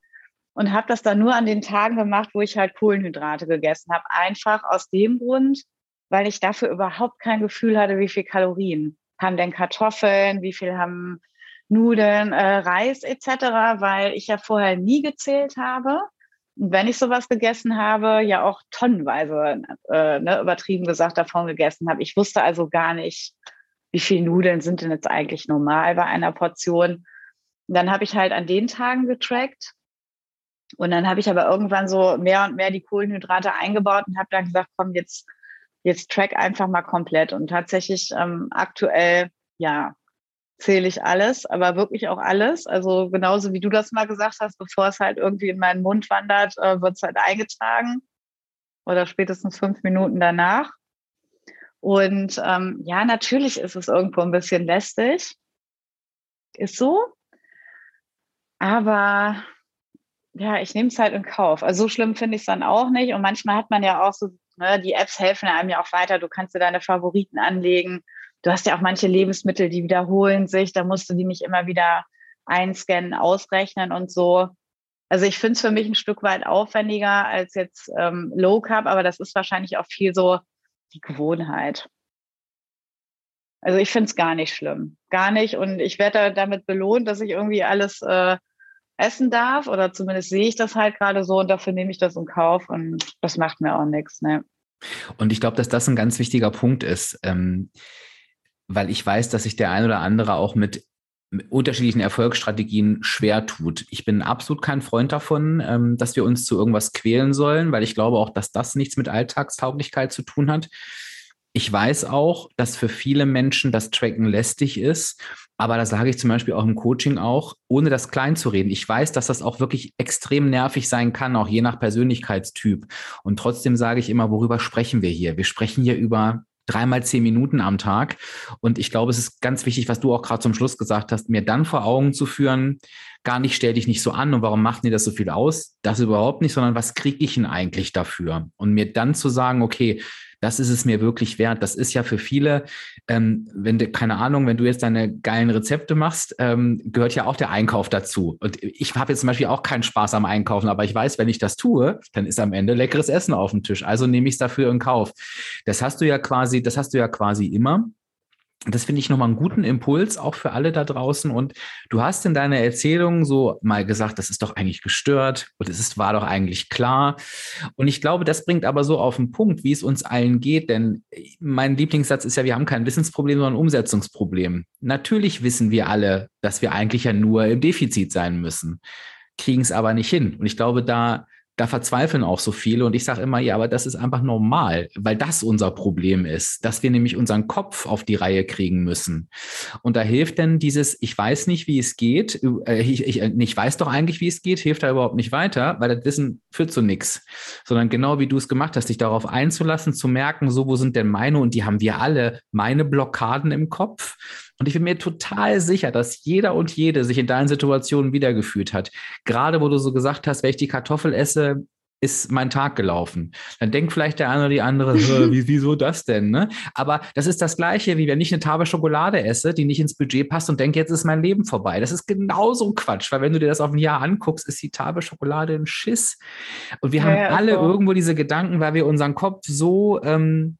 Und habe das dann nur an den Tagen gemacht, wo ich halt Kohlenhydrate gegessen habe. Einfach aus dem Grund, weil ich dafür überhaupt kein Gefühl hatte, wie viel Kalorien haben denn Kartoffeln, wie viel haben Nudeln, äh, Reis etc., weil ich ja vorher nie gezählt habe. Und wenn ich sowas gegessen habe, ja auch tonnenweise, äh, ne, übertrieben gesagt, davon gegessen habe. Ich wusste also gar nicht, wie viel Nudeln sind denn jetzt eigentlich normal bei einer Portion. Und dann habe ich halt an den Tagen getrackt. Und dann habe ich aber irgendwann so mehr und mehr die Kohlenhydrate eingebaut und habe dann gesagt, komm, jetzt, jetzt track einfach mal komplett. Und tatsächlich ähm, aktuell, ja, zähle ich alles, aber wirklich auch alles. Also genauso wie du das mal gesagt hast, bevor es halt irgendwie in meinen Mund wandert, äh, wird es halt eingetragen oder spätestens fünf Minuten danach. Und ähm, ja, natürlich ist es irgendwo ein bisschen lästig. Ist so. Aber ja, ich nehme es halt in Kauf. Also so schlimm finde ich es dann auch nicht. Und manchmal hat man ja auch so, ne, die Apps helfen einem ja auch weiter. Du kannst dir deine Favoriten anlegen. Du hast ja auch manche Lebensmittel, die wiederholen sich. Da musst du die nicht immer wieder einscannen, ausrechnen und so. Also ich finde es für mich ein Stück weit aufwendiger als jetzt ähm, Low Carb, aber das ist wahrscheinlich auch viel so die Gewohnheit. Also ich finde es gar nicht schlimm. Gar nicht. Und ich werde damit belohnt, dass ich irgendwie alles äh, essen darf. Oder zumindest sehe ich das halt gerade so und dafür nehme ich das in Kauf und das macht mir auch nichts. Ne? Und ich glaube, dass das ein ganz wichtiger Punkt ist, ähm, weil ich weiß, dass sich der ein oder andere auch mit unterschiedlichen Erfolgsstrategien schwer tut. Ich bin absolut kein Freund davon, ähm, dass wir uns zu irgendwas quälen sollen, weil ich glaube auch, dass das nichts mit Alltagstauglichkeit zu tun hat. Ich weiß auch, dass für viele Menschen das Tracken lästig ist, aber das sage ich zum Beispiel auch im Coaching auch, ohne das klein zu reden. Ich weiß, dass das auch wirklich extrem nervig sein kann, auch je nach Persönlichkeitstyp. Und trotzdem sage ich immer, worüber sprechen wir hier? Wir sprechen hier über dreimal zehn Minuten am Tag. Und ich glaube, es ist ganz wichtig, was du auch gerade zum Schluss gesagt hast, mir dann vor Augen zu führen, gar nicht, stell dich nicht so an und warum macht dir das so viel aus? Das überhaupt nicht, sondern was kriege ich denn eigentlich dafür? Und mir dann zu sagen, okay, das ist es mir wirklich wert. Das ist ja für viele, ähm, wenn du, keine Ahnung, wenn du jetzt deine geilen Rezepte machst, ähm, gehört ja auch der Einkauf dazu. Und ich habe jetzt zum Beispiel auch keinen Spaß am Einkaufen, aber ich weiß, wenn ich das tue, dann ist am Ende leckeres Essen auf dem Tisch. Also nehme ich es dafür in Kauf. Das hast du ja quasi, das hast du ja quasi immer. Das finde ich nochmal einen guten Impuls, auch für alle da draußen. Und du hast in deiner Erzählung so mal gesagt, das ist doch eigentlich gestört und es war doch eigentlich klar. Und ich glaube, das bringt aber so auf den Punkt, wie es uns allen geht. Denn mein Lieblingssatz ist ja, wir haben kein Wissensproblem, sondern ein Umsetzungsproblem. Natürlich wissen wir alle, dass wir eigentlich ja nur im Defizit sein müssen, kriegen es aber nicht hin. Und ich glaube, da da verzweifeln auch so viele. Und ich sage immer, ja, aber das ist einfach normal, weil das unser Problem ist, dass wir nämlich unseren Kopf auf die Reihe kriegen müssen. Und da hilft denn dieses, ich weiß nicht, wie es geht, äh, ich, ich, ich weiß doch eigentlich, wie es geht, hilft da überhaupt nicht weiter, weil das Wissen führt zu nichts. Sondern genau wie du es gemacht hast, dich darauf einzulassen, zu merken, so, wo sind denn meine, und die haben wir alle, meine Blockaden im Kopf und ich bin mir total sicher, dass jeder und jede sich in deinen Situationen wiedergefühlt hat. Gerade wo du so gesagt hast, wenn ich die Kartoffel esse, ist mein Tag gelaufen. Dann denkt vielleicht der eine oder die andere, [laughs] wieso das denn? Ne? Aber das ist das Gleiche, wie wenn ich eine Tafel Schokolade esse, die nicht ins Budget passt und denke, jetzt ist mein Leben vorbei. Das ist genauso ein Quatsch, weil wenn du dir das auf ein Jahr anguckst, ist die Tafel Schokolade ein Schiss. Und wir ja, haben alle so. irgendwo diese Gedanken, weil wir unseren Kopf so, ähm,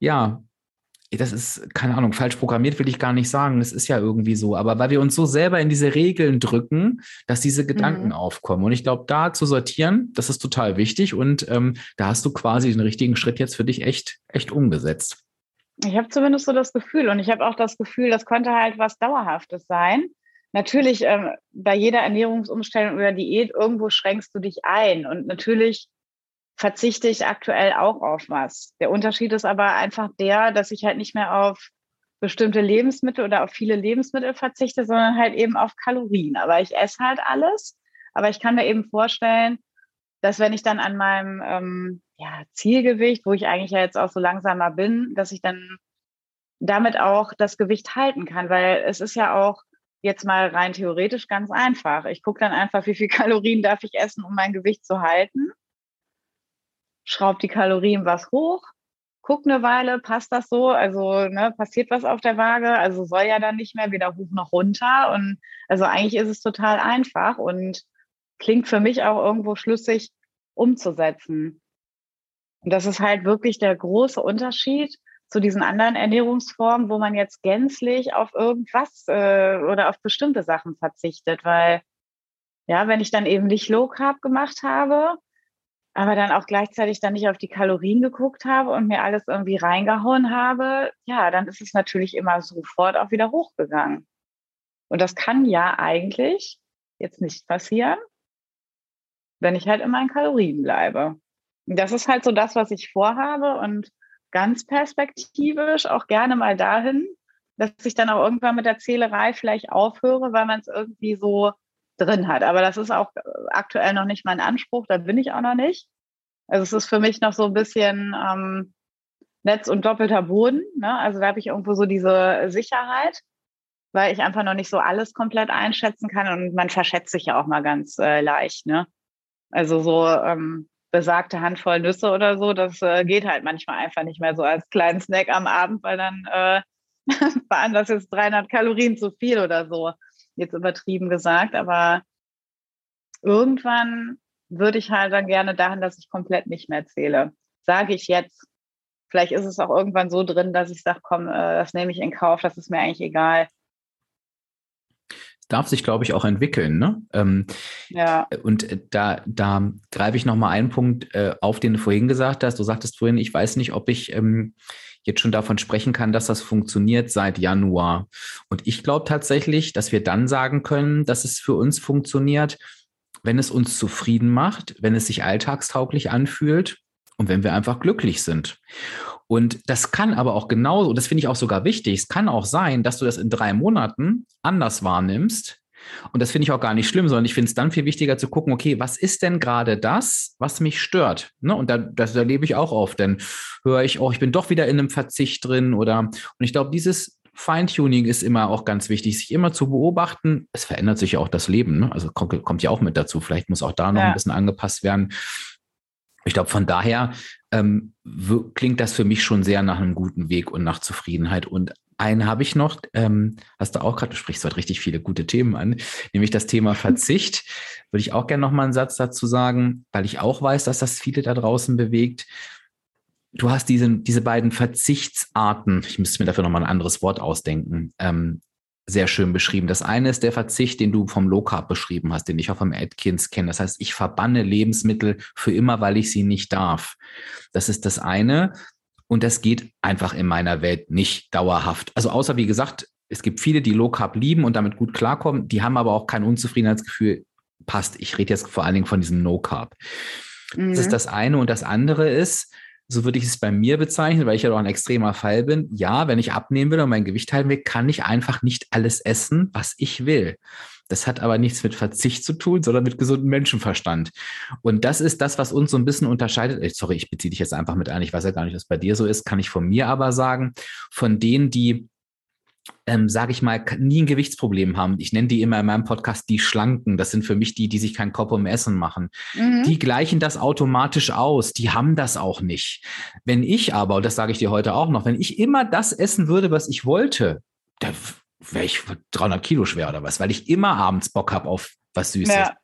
ja, das ist, keine Ahnung, falsch programmiert will ich gar nicht sagen, das ist ja irgendwie so, aber weil wir uns so selber in diese Regeln drücken, dass diese Gedanken mhm. aufkommen. Und ich glaube, da zu sortieren, das ist total wichtig und ähm, da hast du quasi den richtigen Schritt jetzt für dich echt, echt umgesetzt. Ich habe zumindest so das Gefühl und ich habe auch das Gefühl, das könnte halt was Dauerhaftes sein. Natürlich, ähm, bei jeder Ernährungsumstellung oder Diät, irgendwo schränkst du dich ein und natürlich verzichte ich aktuell auch auf was. Der Unterschied ist aber einfach der, dass ich halt nicht mehr auf bestimmte Lebensmittel oder auf viele Lebensmittel verzichte, sondern halt eben auf Kalorien. Aber ich esse halt alles. Aber ich kann mir eben vorstellen, dass wenn ich dann an meinem ähm, ja, Zielgewicht, wo ich eigentlich ja jetzt auch so langsamer bin, dass ich dann damit auch das Gewicht halten kann, weil es ist ja auch jetzt mal rein theoretisch ganz einfach. Ich gucke dann einfach, wie viel [laughs] Kalorien darf ich essen, um mein Gewicht zu halten schraubt die Kalorien was hoch, guckt eine Weile, passt das so? Also ne, passiert was auf der Waage? Also soll ja dann nicht mehr weder hoch noch runter. Und also eigentlich ist es total einfach und klingt für mich auch irgendwo schlüssig umzusetzen. Und das ist halt wirklich der große Unterschied zu diesen anderen Ernährungsformen, wo man jetzt gänzlich auf irgendwas äh, oder auf bestimmte Sachen verzichtet, weil ja, wenn ich dann eben nicht Low Carb gemacht habe, aber dann auch gleichzeitig dann nicht auf die Kalorien geguckt habe und mir alles irgendwie reingehauen habe, ja, dann ist es natürlich immer sofort auch wieder hochgegangen. Und das kann ja eigentlich jetzt nicht passieren, wenn ich halt in meinen Kalorien bleibe. Das ist halt so das, was ich vorhabe und ganz perspektivisch auch gerne mal dahin, dass ich dann auch irgendwann mit der Zählerei vielleicht aufhöre, weil man es irgendwie so drin hat. Aber das ist auch äh, aktuell noch nicht mein Anspruch, da bin ich auch noch nicht. Also es ist für mich noch so ein bisschen ähm, Netz und doppelter Boden. Ne? Also da habe ich irgendwo so diese Sicherheit, weil ich einfach noch nicht so alles komplett einschätzen kann und man verschätzt sich ja auch mal ganz äh, leicht. Ne? Also so ähm, besagte Handvoll Nüsse oder so, das äh, geht halt manchmal einfach nicht mehr so als kleinen Snack am Abend, weil dann äh, [laughs] waren das jetzt 300 Kalorien zu viel oder so jetzt übertrieben gesagt, aber irgendwann würde ich halt dann gerne dahin, dass ich komplett nicht mehr zähle. Sage ich jetzt. Vielleicht ist es auch irgendwann so drin, dass ich sage, komm, äh, das nehme ich in Kauf, das ist mir eigentlich egal. Darf sich, glaube ich, auch entwickeln. Ne? Ähm, ja. Und äh, da, da greife ich nochmal einen Punkt äh, auf, den du vorhin gesagt hast. Du sagtest vorhin, ich weiß nicht, ob ich ähm, jetzt schon davon sprechen kann, dass das funktioniert seit Januar. Und ich glaube tatsächlich, dass wir dann sagen können, dass es für uns funktioniert, wenn es uns zufrieden macht, wenn es sich alltagstauglich anfühlt und wenn wir einfach glücklich sind. Und das kann aber auch genauso, das finde ich auch sogar wichtig, es kann auch sein, dass du das in drei Monaten anders wahrnimmst und das finde ich auch gar nicht schlimm, sondern ich finde es dann viel wichtiger zu gucken, okay, was ist denn gerade das, was mich stört? Ne? Und da, das erlebe ich auch oft, denn höre ich, oh, ich bin doch wieder in einem Verzicht drin oder, und ich glaube, dieses Feintuning ist immer auch ganz wichtig, sich immer zu beobachten. Es verändert sich ja auch das Leben, ne? also kommt, kommt ja auch mit dazu. Vielleicht muss auch da noch ja. ein bisschen angepasst werden. Ich glaube, von daher ähm, klingt das für mich schon sehr nach einem guten Weg und nach Zufriedenheit. Und einen habe ich noch, ähm, hast du auch gerade, du sprichst heute richtig viele gute Themen an, nämlich das Thema [laughs] Verzicht. Würde ich auch gerne noch mal einen Satz dazu sagen, weil ich auch weiß, dass das viele da draußen bewegt. Du hast diese, diese beiden Verzichtsarten, ich müsste mir dafür noch mal ein anderes Wort ausdenken, ähm, sehr schön beschrieben. Das eine ist der Verzicht, den du vom Low Carb beschrieben hast, den ich auch vom Atkins kenne. Das heißt, ich verbanne Lebensmittel für immer, weil ich sie nicht darf. Das ist das eine. Und das geht einfach in meiner Welt nicht dauerhaft. Also außer, wie gesagt, es gibt viele, die Low Carb lieben und damit gut klarkommen. Die haben aber auch kein Unzufriedenheitsgefühl. Passt. Ich rede jetzt vor allen Dingen von diesem No Carb. Mhm. Das ist mhm. das eine. Und das andere ist, so würde ich es bei mir bezeichnen, weil ich ja doch ein extremer Fall bin. Ja, wenn ich abnehmen will und mein Gewicht halten will, kann ich einfach nicht alles essen, was ich will. Das hat aber nichts mit Verzicht zu tun, sondern mit gesundem Menschenverstand. Und das ist das, was uns so ein bisschen unterscheidet. Sorry, ich beziehe dich jetzt einfach mit ein. Ich weiß ja gar nicht, was bei dir so ist. Kann ich von mir aber sagen, von denen, die ähm, sage ich mal, nie ein Gewichtsproblem haben. Ich nenne die immer in meinem Podcast die Schlanken. Das sind für mich die, die sich keinen Kopf um Essen machen. Mhm. Die gleichen das automatisch aus. Die haben das auch nicht. Wenn ich aber, und das sage ich dir heute auch noch, wenn ich immer das essen würde, was ich wollte, da wäre ich 300 Kilo schwer oder was, weil ich immer abends Bock habe auf was Süßes. Ja.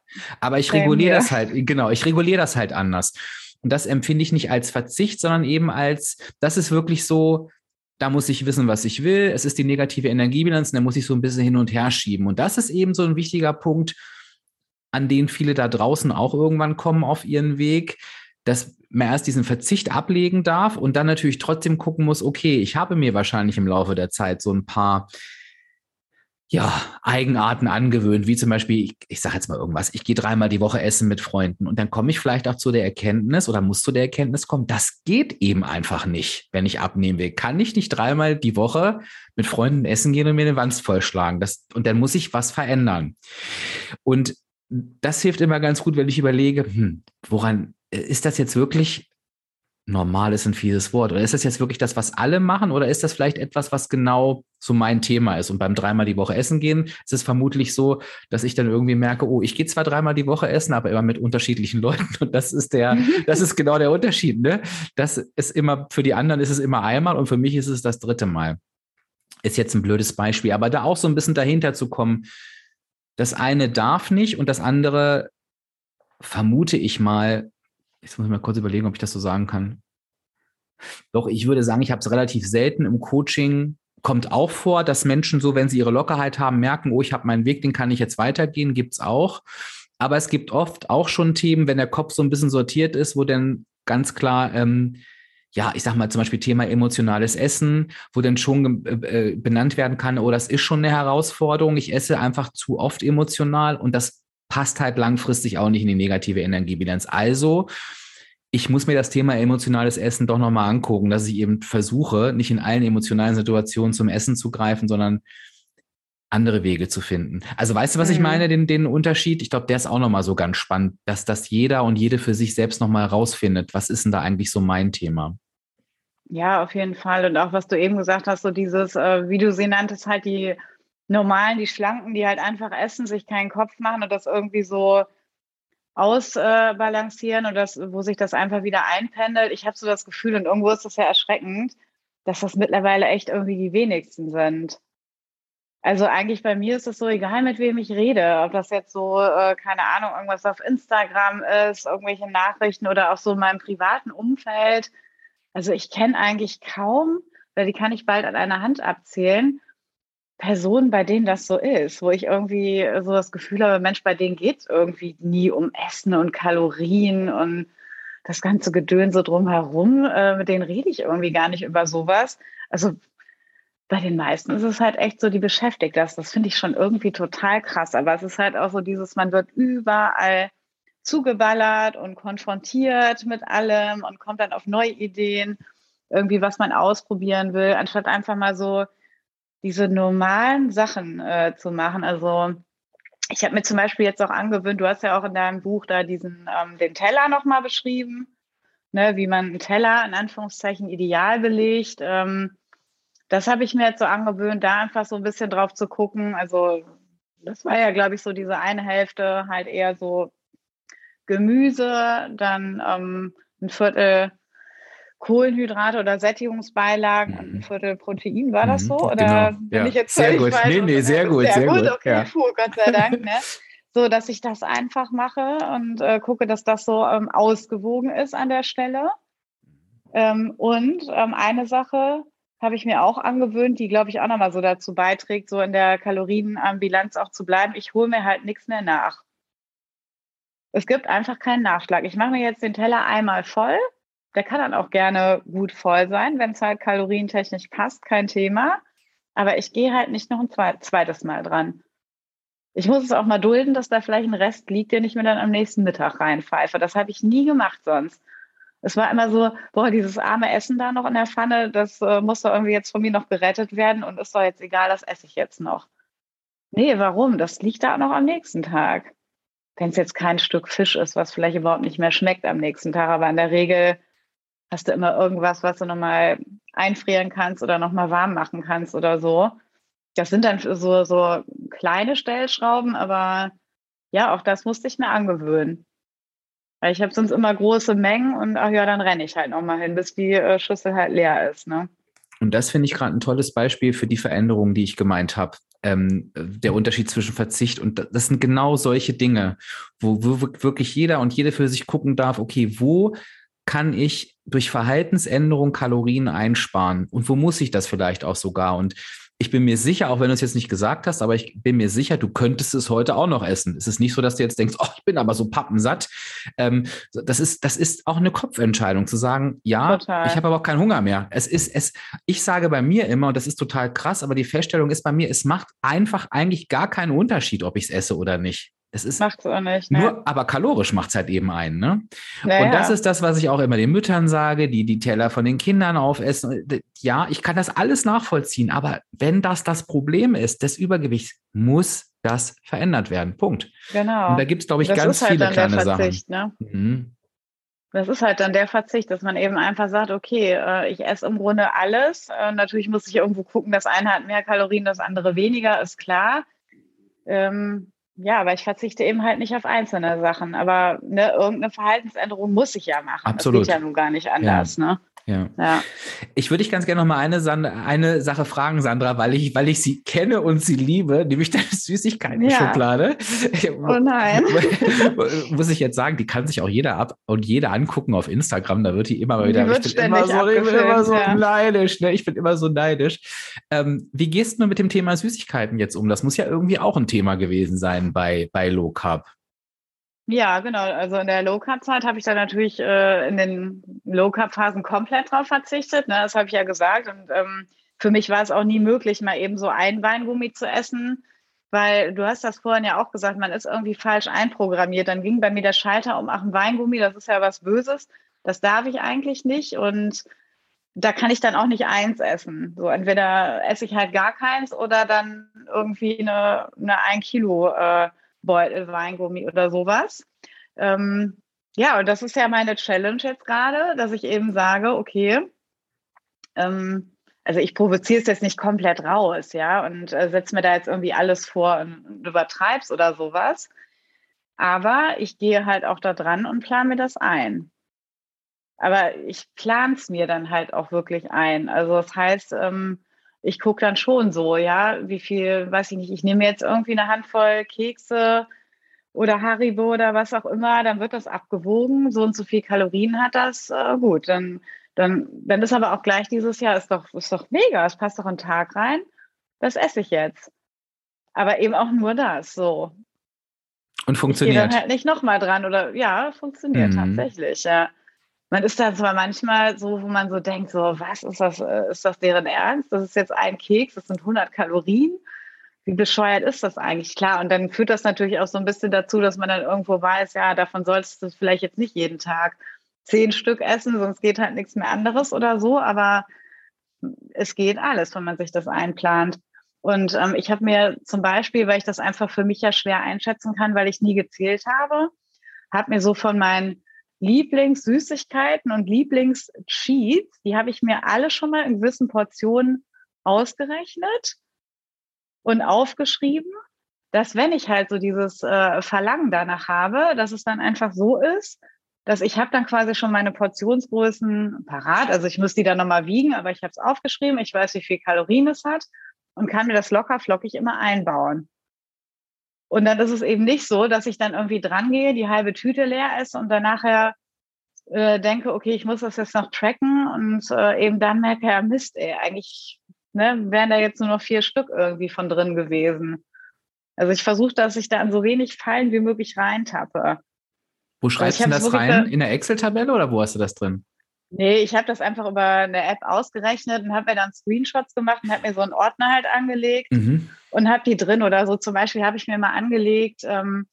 Aber ich reguliere das halt, genau, ich reguliere das halt anders. Und das empfinde ich nicht als Verzicht, sondern eben als, das ist wirklich so, da muss ich wissen, was ich will. Es ist die negative Energiebilanz, da muss ich so ein bisschen hin und her schieben. Und das ist eben so ein wichtiger Punkt, an den viele da draußen auch irgendwann kommen auf ihren Weg, dass man erst diesen Verzicht ablegen darf und dann natürlich trotzdem gucken muss, okay, ich habe mir wahrscheinlich im Laufe der Zeit so ein paar ja, Eigenarten angewöhnt, wie zum Beispiel, ich, ich sage jetzt mal irgendwas, ich gehe dreimal die Woche essen mit Freunden und dann komme ich vielleicht auch zu der Erkenntnis oder muss zu der Erkenntnis kommen, das geht eben einfach nicht, wenn ich abnehmen will. Kann ich nicht dreimal die Woche mit Freunden essen gehen und mir den Wanst vollschlagen. Das, und dann muss ich was verändern. Und das hilft immer ganz gut, wenn ich überlege, hm, woran äh, ist das jetzt wirklich normal ist ein fieses Wort. Oder ist das jetzt wirklich das, was alle machen? Oder ist das vielleicht etwas, was genau so mein Thema ist? Und beim dreimal die Woche essen gehen ist es vermutlich so, dass ich dann irgendwie merke, oh, ich gehe zwar dreimal die Woche essen, aber immer mit unterschiedlichen [laughs] Leuten. Und das ist der, [laughs] das ist genau der Unterschied. Ne? Das ist immer, für die anderen ist es immer einmal und für mich ist es das dritte Mal. Ist jetzt ein blödes Beispiel. Aber da auch so ein bisschen dahinter zu kommen, das eine darf nicht und das andere vermute ich mal, Jetzt muss ich mal kurz überlegen, ob ich das so sagen kann. Doch, ich würde sagen, ich habe es relativ selten im Coaching. Kommt auch vor, dass Menschen so, wenn sie ihre Lockerheit haben, merken, oh, ich habe meinen Weg, den kann ich jetzt weitergehen, gibt es auch. Aber es gibt oft auch schon Themen, wenn der Kopf so ein bisschen sortiert ist, wo dann ganz klar, ähm, ja, ich sag mal zum Beispiel Thema emotionales Essen, wo dann schon äh, benannt werden kann, oh, das ist schon eine Herausforderung, ich esse einfach zu oft emotional und das passt halt langfristig auch nicht in die negative Energiebilanz. Also, ich muss mir das Thema emotionales Essen doch nochmal angucken, dass ich eben versuche, nicht in allen emotionalen Situationen zum Essen zu greifen, sondern andere Wege zu finden. Also weißt du, was mhm. ich meine, den, den Unterschied? Ich glaube, der ist auch nochmal so ganz spannend, dass das jeder und jede für sich selbst nochmal herausfindet. Was ist denn da eigentlich so mein Thema? Ja, auf jeden Fall. Und auch was du eben gesagt hast, so dieses, äh, wie du sie nanntest, halt die normalen, die Schlanken, die halt einfach essen, sich keinen Kopf machen und das irgendwie so ausbalancieren äh, und das, wo sich das einfach wieder einpendelt. Ich habe so das Gefühl, und irgendwo ist das ja erschreckend, dass das mittlerweile echt irgendwie die wenigsten sind. Also eigentlich bei mir ist es so egal, mit wem ich rede, ob das jetzt so, äh, keine Ahnung, irgendwas auf Instagram ist, irgendwelche Nachrichten oder auch so in meinem privaten Umfeld. Also ich kenne eigentlich kaum, weil die kann ich bald an einer Hand abzählen, Personen, bei denen das so ist, wo ich irgendwie so das Gefühl habe, Mensch, bei denen geht es irgendwie nie um Essen und Kalorien und das ganze Gedön so drumherum, äh, mit denen rede ich irgendwie gar nicht über sowas. Also bei den meisten ist es halt echt so, die beschäftigt das. Das finde ich schon irgendwie total krass. Aber es ist halt auch so dieses, man wird überall zugeballert und konfrontiert mit allem und kommt dann auf neue Ideen, irgendwie was man ausprobieren will, anstatt einfach mal so diese normalen Sachen äh, zu machen. Also ich habe mir zum Beispiel jetzt auch angewöhnt, du hast ja auch in deinem Buch da diesen ähm, den Teller nochmal beschrieben, ne, wie man einen Teller in Anführungszeichen ideal belegt. Ähm, das habe ich mir jetzt so angewöhnt, da einfach so ein bisschen drauf zu gucken. Also das war ja, glaube ich, so diese eine Hälfte halt eher so Gemüse, dann ähm, ein Viertel Kohlenhydrate oder Sättigungsbeilagen mhm. und ein Viertel Protein. War das mhm. so? Oder genau. bin ja. ich jetzt sehr gut. Falsch? Nee, nee, sehr gut. Sehr, sehr gut. Okay, ja. puh, Gott sei Dank. Ne? so, dass ich das einfach mache und äh, gucke, dass das so ähm, ausgewogen ist an der Stelle. Ähm, und ähm, eine Sache habe ich mir auch angewöhnt, die, glaube ich, auch nochmal so dazu beiträgt, so in der Kalorienbilanz auch zu bleiben. Ich hole mir halt nichts mehr nach. Es gibt einfach keinen Nachschlag. Ich mache mir jetzt den Teller einmal voll der kann dann auch gerne gut voll sein, wenn es halt kalorientechnisch passt, kein Thema. Aber ich gehe halt nicht noch ein zweites Mal dran. Ich muss es auch mal dulden, dass da vielleicht ein Rest liegt, den ich mir dann am nächsten Mittag reinpfeife. Das habe ich nie gemacht sonst. Es war immer so, boah, dieses arme Essen da noch in der Pfanne, das äh, muss doch irgendwie jetzt von mir noch gerettet werden und ist doch jetzt egal, das esse ich jetzt noch. Nee, warum? Das liegt da noch am nächsten Tag. Wenn es jetzt kein Stück Fisch ist, was vielleicht überhaupt nicht mehr schmeckt am nächsten Tag, aber in der Regel hast du immer irgendwas, was du nochmal einfrieren kannst oder nochmal warm machen kannst oder so. das sind dann so, so kleine Stellschrauben, aber ja, auch das musste ich mir angewöhnen. Weil ich habe sonst immer große Mengen und ach ja, dann renne ich halt nochmal hin, bis die äh, Schüssel halt leer ist. Ne? Und das finde ich gerade ein tolles Beispiel für die Veränderung, die ich gemeint habe. Ähm, der Unterschied zwischen Verzicht und das sind genau solche Dinge, wo, wo wirklich jeder und jede für sich gucken darf, okay, wo kann ich durch Verhaltensänderung Kalorien einsparen und wo muss ich das vielleicht auch sogar? Und ich bin mir sicher, auch wenn du es jetzt nicht gesagt hast, aber ich bin mir sicher, du könntest es heute auch noch essen. Es ist nicht so, dass du jetzt denkst, oh, ich bin aber so pappensatt. Ähm, das ist, das ist auch eine Kopfentscheidung zu sagen, ja, total. ich habe aber auch keinen Hunger mehr. Es ist, es, ich sage bei mir immer, und das ist total krass, aber die Feststellung ist bei mir, es macht einfach eigentlich gar keinen Unterschied, ob ich es esse oder nicht. Das ist Macht's auch nicht, ne? nur, aber kalorisch macht es halt eben ein. Ne? Naja. Und das ist das, was ich auch immer den Müttern sage, die die Teller von den Kindern aufessen. Ja, ich kann das alles nachvollziehen, aber wenn das das Problem ist, des Übergewichts, muss das verändert werden. Punkt. Genau. Und da gibt es, glaube ich, das ganz halt viele kleine Verzicht, Sachen. Ne? Mhm. Das ist halt dann der Verzicht, dass man eben einfach sagt, okay, äh, ich esse im Grunde alles. Äh, natürlich muss ich irgendwo gucken, das eine hat mehr Kalorien, das andere weniger, ist klar. Ähm, ja, aber ich verzichte eben halt nicht auf einzelne Sachen. Aber ne, irgendeine Verhaltensänderung muss ich ja machen. Absolut. Das geht ja nun gar nicht anders. Ja. Ne? Ja. ja. Ich würde dich ganz gerne noch mal eine, eine Sache fragen, Sandra, weil ich, weil ich sie kenne und sie liebe, nämlich deine Süßigkeiten-Schublade. Ja. Oh nein. [laughs] Muss ich jetzt sagen, die kann sich auch jeder ab und jeder angucken auf Instagram. Da wird die immer wieder. Die ich bin immer so, ich bin immer so ja. neidisch. Ne? Ich bin immer so neidisch. Ähm, wie gehst du mit dem Thema Süßigkeiten jetzt um? Das muss ja irgendwie auch ein Thema gewesen sein bei, bei Low Carb. Ja, genau. Also in der Low Carb Zeit habe ich da natürlich äh, in den Low Carb Phasen komplett drauf verzichtet. Ne? Das habe ich ja gesagt. Und ähm, für mich war es auch nie möglich, mal eben so ein Weingummi zu essen, weil du hast das vorhin ja auch gesagt, man ist irgendwie falsch einprogrammiert. Dann ging bei mir der Schalter um, ach, ein Weingummi, das ist ja was Böses. Das darf ich eigentlich nicht. Und da kann ich dann auch nicht eins essen. So entweder esse ich halt gar keins oder dann irgendwie eine, eine ein Kilo äh, Beutel Weingummi oder sowas. Ähm, ja, und das ist ja meine Challenge jetzt gerade, dass ich eben sage, okay, ähm, also ich provoziere es jetzt nicht komplett raus, ja, und äh, setze mir da jetzt irgendwie alles vor und, und übertreib's oder sowas. Aber ich gehe halt auch da dran und plane mir das ein. Aber ich plane es mir dann halt auch wirklich ein. Also das heißt, ähm, ich gucke dann schon so, ja, wie viel, weiß ich nicht, ich nehme jetzt irgendwie eine Handvoll Kekse oder Haribo oder was auch immer, dann wird das abgewogen, so und so viel Kalorien hat das, äh, gut, dann, dann, wenn das aber auch gleich dieses Jahr ist doch, ist doch mega, es passt doch einen Tag rein, das esse ich jetzt. Aber eben auch nur das, so. Und funktioniert. Ich dann halt nicht nochmal dran oder ja, funktioniert mhm. tatsächlich, ja man ist da zwar manchmal so, wo man so denkt, so, was ist das, äh, ist das deren Ernst? Das ist jetzt ein Keks, das sind 100 Kalorien. Wie bescheuert ist das eigentlich? Klar, und dann führt das natürlich auch so ein bisschen dazu, dass man dann irgendwo weiß, ja, davon solltest du vielleicht jetzt nicht jeden Tag zehn Stück essen, sonst geht halt nichts mehr anderes oder so, aber es geht alles, wenn man sich das einplant. Und ähm, ich habe mir zum Beispiel, weil ich das einfach für mich ja schwer einschätzen kann, weil ich nie gezählt habe, habe mir so von meinen Lieblingssüßigkeiten und Lieblingscheats, die habe ich mir alle schon mal in gewissen Portionen ausgerechnet und aufgeschrieben, dass wenn ich halt so dieses äh, Verlangen danach habe, dass es dann einfach so ist, dass ich habe dann quasi schon meine Portionsgrößen parat. Also ich muss die dann nochmal wiegen, aber ich habe es aufgeschrieben, ich weiß, wie viel Kalorien es hat und kann mir das locker flockig immer einbauen. Und dann ist es eben nicht so, dass ich dann irgendwie dran gehe, die halbe Tüte leer esse und dann nachher äh, denke, okay, ich muss das jetzt noch tracken und äh, eben dann merke, ja Mist, ey, eigentlich ne, wären da jetzt nur noch vier Stück irgendwie von drin gewesen. Also ich versuche, dass ich da an so wenig Fallen wie möglich reintappe. Wo schreibst du das rein? In der Excel-Tabelle oder wo hast du das drin? Nee, ich habe das einfach über eine App ausgerechnet und habe mir dann Screenshots gemacht und habe mir so einen Ordner halt angelegt mhm. und habe die drin oder so. Zum Beispiel habe ich mir mal angelegt, ähm,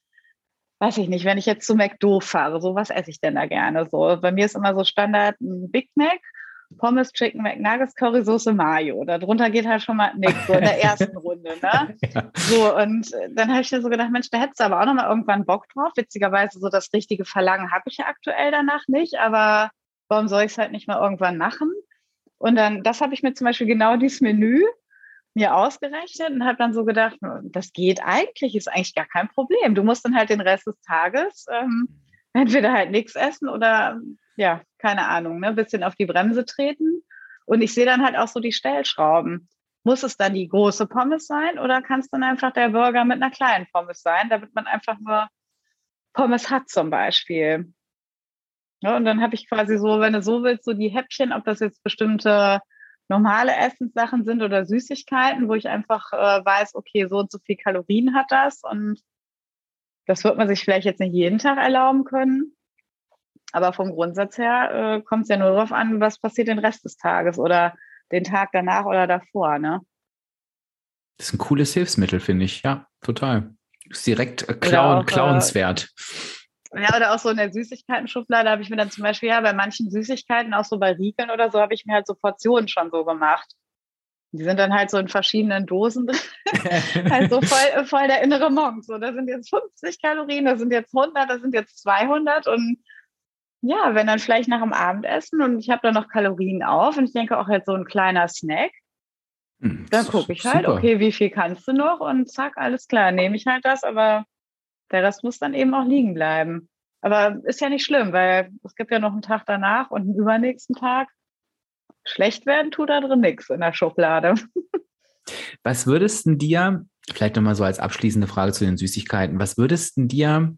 weiß ich nicht, wenn ich jetzt zu McDo fahre, so was esse ich denn da gerne? So, bei mir ist immer so Standard ein Big Mac, Pommes, Chicken McNuggets, Currysoße, Mayo. Darunter geht halt schon mal nichts, so in der [laughs] ersten Runde. Ne? ja. So, und dann habe ich mir so gedacht, Mensch, da hättest du aber auch noch mal irgendwann Bock drauf. Witzigerweise, so das richtige Verlangen habe ich ja aktuell danach nicht, aber warum soll ich es halt nicht mal irgendwann machen? Und dann, das habe ich mir zum Beispiel genau dieses Menü mir ausgerechnet und habe dann so gedacht, das geht eigentlich, ist eigentlich gar kein Problem. Du musst dann halt den Rest des Tages ähm, entweder halt nichts essen oder ja, keine Ahnung, ne, ein bisschen auf die Bremse treten. Und ich sehe dann halt auch so die Stellschrauben. Muss es dann die große Pommes sein oder kann es dann einfach der Burger mit einer kleinen Pommes sein, damit man einfach nur Pommes hat zum Beispiel? Ja, und dann habe ich quasi so, wenn du so willst, so die Häppchen, ob das jetzt bestimmte normale Essenssachen sind oder Süßigkeiten, wo ich einfach äh, weiß, okay, so und so viel Kalorien hat das und das wird man sich vielleicht jetzt nicht jeden Tag erlauben können. Aber vom Grundsatz her äh, kommt es ja nur darauf an, was passiert den Rest des Tages oder den Tag danach oder davor, ne? Das ist ein cooles Hilfsmittel, finde ich. Ja, total. Ist direkt äh, klauen, auch, klauenswert. Äh, ja, oder auch so in der Süßigkeiten-Schublade habe ich mir dann zum Beispiel, ja, bei manchen Süßigkeiten, auch so bei Riegeln oder so, habe ich mir halt so Portionen schon so gemacht. Die sind dann halt so in verschiedenen Dosen drin. [laughs] halt so voll, voll der innere Monk. So, da sind jetzt 50 Kalorien, da sind jetzt 100, da sind jetzt 200 und ja, wenn dann vielleicht nach dem Abendessen und ich habe da noch Kalorien auf und ich denke auch jetzt so ein kleiner Snack, hm, dann gucke ich halt, super. okay, wie viel kannst du noch und zack, alles klar, nehme ich halt das, aber der Rest muss dann eben auch liegen bleiben. Aber ist ja nicht schlimm, weil es gibt ja noch einen Tag danach und einen übernächsten Tag. Schlecht werden tut da drin nichts in der Schublade. [laughs] Was würdest du dir, vielleicht nochmal so als abschließende Frage zu den Süßigkeiten, was würdest du dir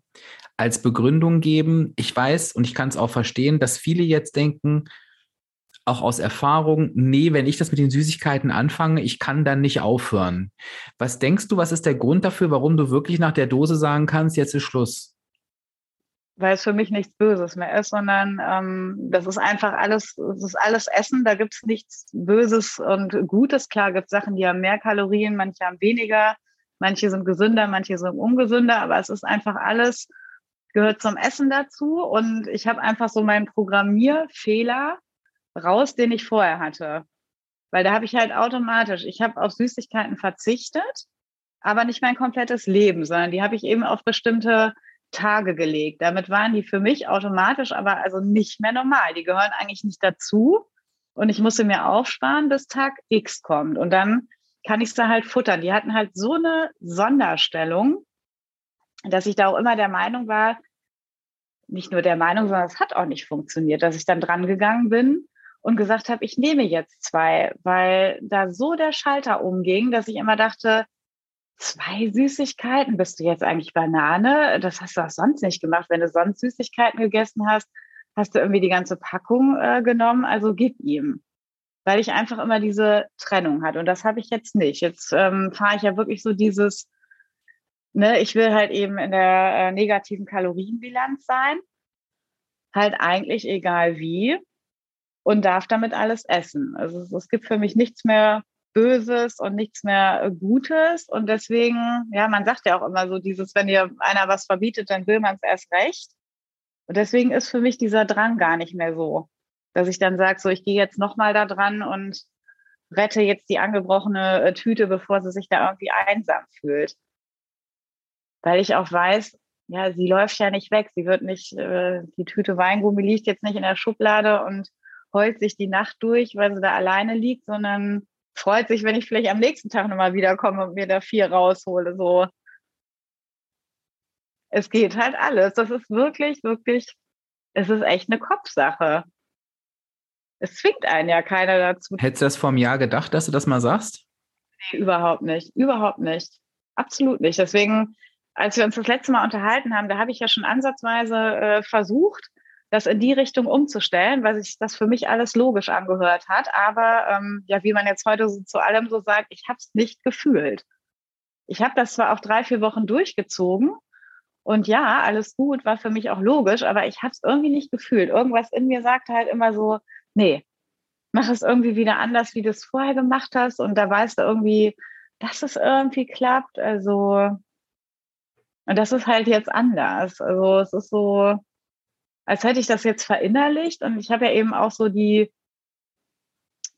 als Begründung geben. Ich weiß und ich kann es auch verstehen, dass viele jetzt denken, auch aus Erfahrung, nee, wenn ich das mit den Süßigkeiten anfange, ich kann dann nicht aufhören. Was denkst du, was ist der Grund dafür, warum du wirklich nach der Dose sagen kannst, jetzt ist Schluss? Weil es für mich nichts Böses mehr ist, sondern ähm, das ist einfach alles, das ist alles Essen, da gibt es nichts Böses und Gutes. Klar gibt es Sachen, die haben mehr Kalorien, manche haben weniger, manche sind gesünder, manche sind ungesünder, aber es ist einfach alles gehört zum Essen dazu und ich habe einfach so meinen Programmierfehler raus, den ich vorher hatte. Weil da habe ich halt automatisch, ich habe auf Süßigkeiten verzichtet, aber nicht mein komplettes Leben, sondern die habe ich eben auf bestimmte Tage gelegt. Damit waren die für mich automatisch, aber also nicht mehr normal. Die gehören eigentlich nicht dazu. Und ich musste mir aufsparen, bis Tag X kommt. Und dann kann ich es da halt futtern. Die hatten halt so eine Sonderstellung, dass ich da auch immer der Meinung war, nicht nur der Meinung, sondern es hat auch nicht funktioniert, dass ich dann dran gegangen bin und gesagt habe, ich nehme jetzt zwei, weil da so der Schalter umging, dass ich immer dachte, zwei Süßigkeiten, bist du jetzt eigentlich Banane? Das hast du auch sonst nicht gemacht. Wenn du sonst Süßigkeiten gegessen hast, hast du irgendwie die ganze Packung äh, genommen, also gib ihm. Weil ich einfach immer diese Trennung hatte. Und das habe ich jetzt nicht. Jetzt ähm, fahre ich ja wirklich so dieses ne, ich will halt eben in der äh, negativen Kalorienbilanz sein, halt eigentlich egal wie und darf damit alles essen. Also es, gibt für mich nichts mehr Böses und nichts mehr äh, Gutes und deswegen, ja, man sagt ja auch immer so dieses, wenn dir einer was verbietet, dann will man es erst recht. Und deswegen ist für mich dieser Drang gar nicht mehr so, dass ich dann sage, so ich gehe jetzt nochmal da dran und rette jetzt die angebrochene äh, Tüte, bevor sie sich da irgendwie einsam fühlt weil ich auch weiß, ja, sie läuft ja nicht weg. Sie wird nicht, äh, die Tüte Weingummi liegt jetzt nicht in der Schublade und heult sich die Nacht durch, weil sie da alleine liegt, sondern freut sich, wenn ich vielleicht am nächsten Tag nochmal wiederkomme und mir da vier raushole. So. Es geht halt alles. Das ist wirklich, wirklich, es ist echt eine Kopfsache. Es zwingt einen ja keiner dazu. Hättest du das vor einem Jahr gedacht, dass du das mal sagst? Nee, überhaupt nicht. Überhaupt nicht. Absolut nicht. Deswegen als wir uns das letzte Mal unterhalten haben, da habe ich ja schon ansatzweise äh, versucht, das in die Richtung umzustellen, weil sich das für mich alles logisch angehört hat. Aber ähm, ja, wie man jetzt heute so zu allem so sagt, ich habe es nicht gefühlt. Ich habe das zwar auch drei, vier Wochen durchgezogen und ja, alles gut, war für mich auch logisch, aber ich habe es irgendwie nicht gefühlt. Irgendwas in mir sagt halt immer so, nee, mach es irgendwie wieder anders, wie du es vorher gemacht hast. Und da weißt du irgendwie, dass es irgendwie klappt. Also und das ist halt jetzt anders. Also es ist so, als hätte ich das jetzt verinnerlicht und ich habe ja eben auch so die,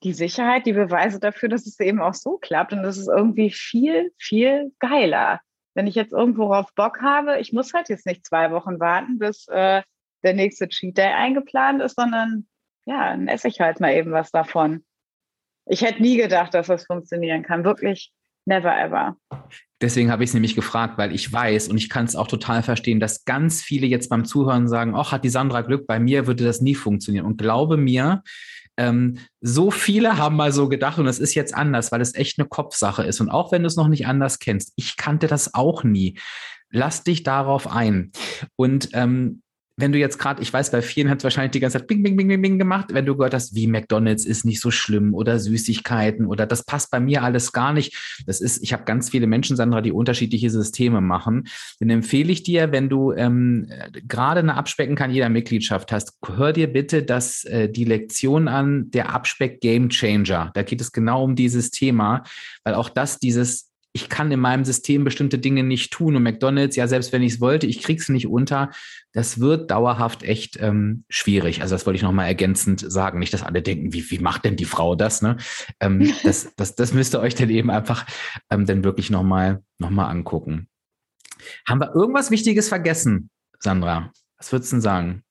die Sicherheit, die Beweise dafür, dass es eben auch so klappt und das ist irgendwie viel, viel geiler. Wenn ich jetzt irgendwo auf Bock habe, ich muss halt jetzt nicht zwei Wochen warten, bis äh, der nächste Cheat Day eingeplant ist, sondern ja, dann esse ich halt mal eben was davon. Ich hätte nie gedacht, dass das funktionieren kann. Wirklich never ever. Deswegen habe ich es nämlich gefragt, weil ich weiß und ich kann es auch total verstehen, dass ganz viele jetzt beim Zuhören sagen, ach, hat die Sandra Glück, bei mir würde das nie funktionieren. Und glaube mir, ähm, so viele haben mal so gedacht und es ist jetzt anders, weil es echt eine Kopfsache ist. Und auch wenn du es noch nicht anders kennst, ich kannte das auch nie. Lass dich darauf ein. Und ähm, wenn du jetzt gerade, ich weiß, bei vielen hat es wahrscheinlich die ganze Zeit Bing, Bing, Bing, Bing, Bing gemacht, wenn du gehört hast, wie McDonalds ist nicht so schlimm oder Süßigkeiten oder das passt bei mir alles gar nicht. Das ist, ich habe ganz viele Menschen, Sandra, die unterschiedliche Systeme machen. Dann empfehle ich dir, wenn du ähm, gerade eine Abspecken kann jeder Mitgliedschaft hast, hör dir bitte das, äh, die Lektion an, der Abspeck Game Changer. Da geht es genau um dieses Thema, weil auch das dieses ich kann in meinem System bestimmte Dinge nicht tun. Und McDonalds, ja, selbst wenn ich es wollte, ich kriege es nicht unter. Das wird dauerhaft echt ähm, schwierig. Also das wollte ich nochmal ergänzend sagen. Nicht, dass alle denken, wie, wie macht denn die Frau das? Ne? Ähm, [laughs] das, das, das müsst ihr euch dann eben einfach ähm, dann wirklich nochmal noch mal angucken. Haben wir irgendwas Wichtiges vergessen, Sandra? Was würdest du denn sagen?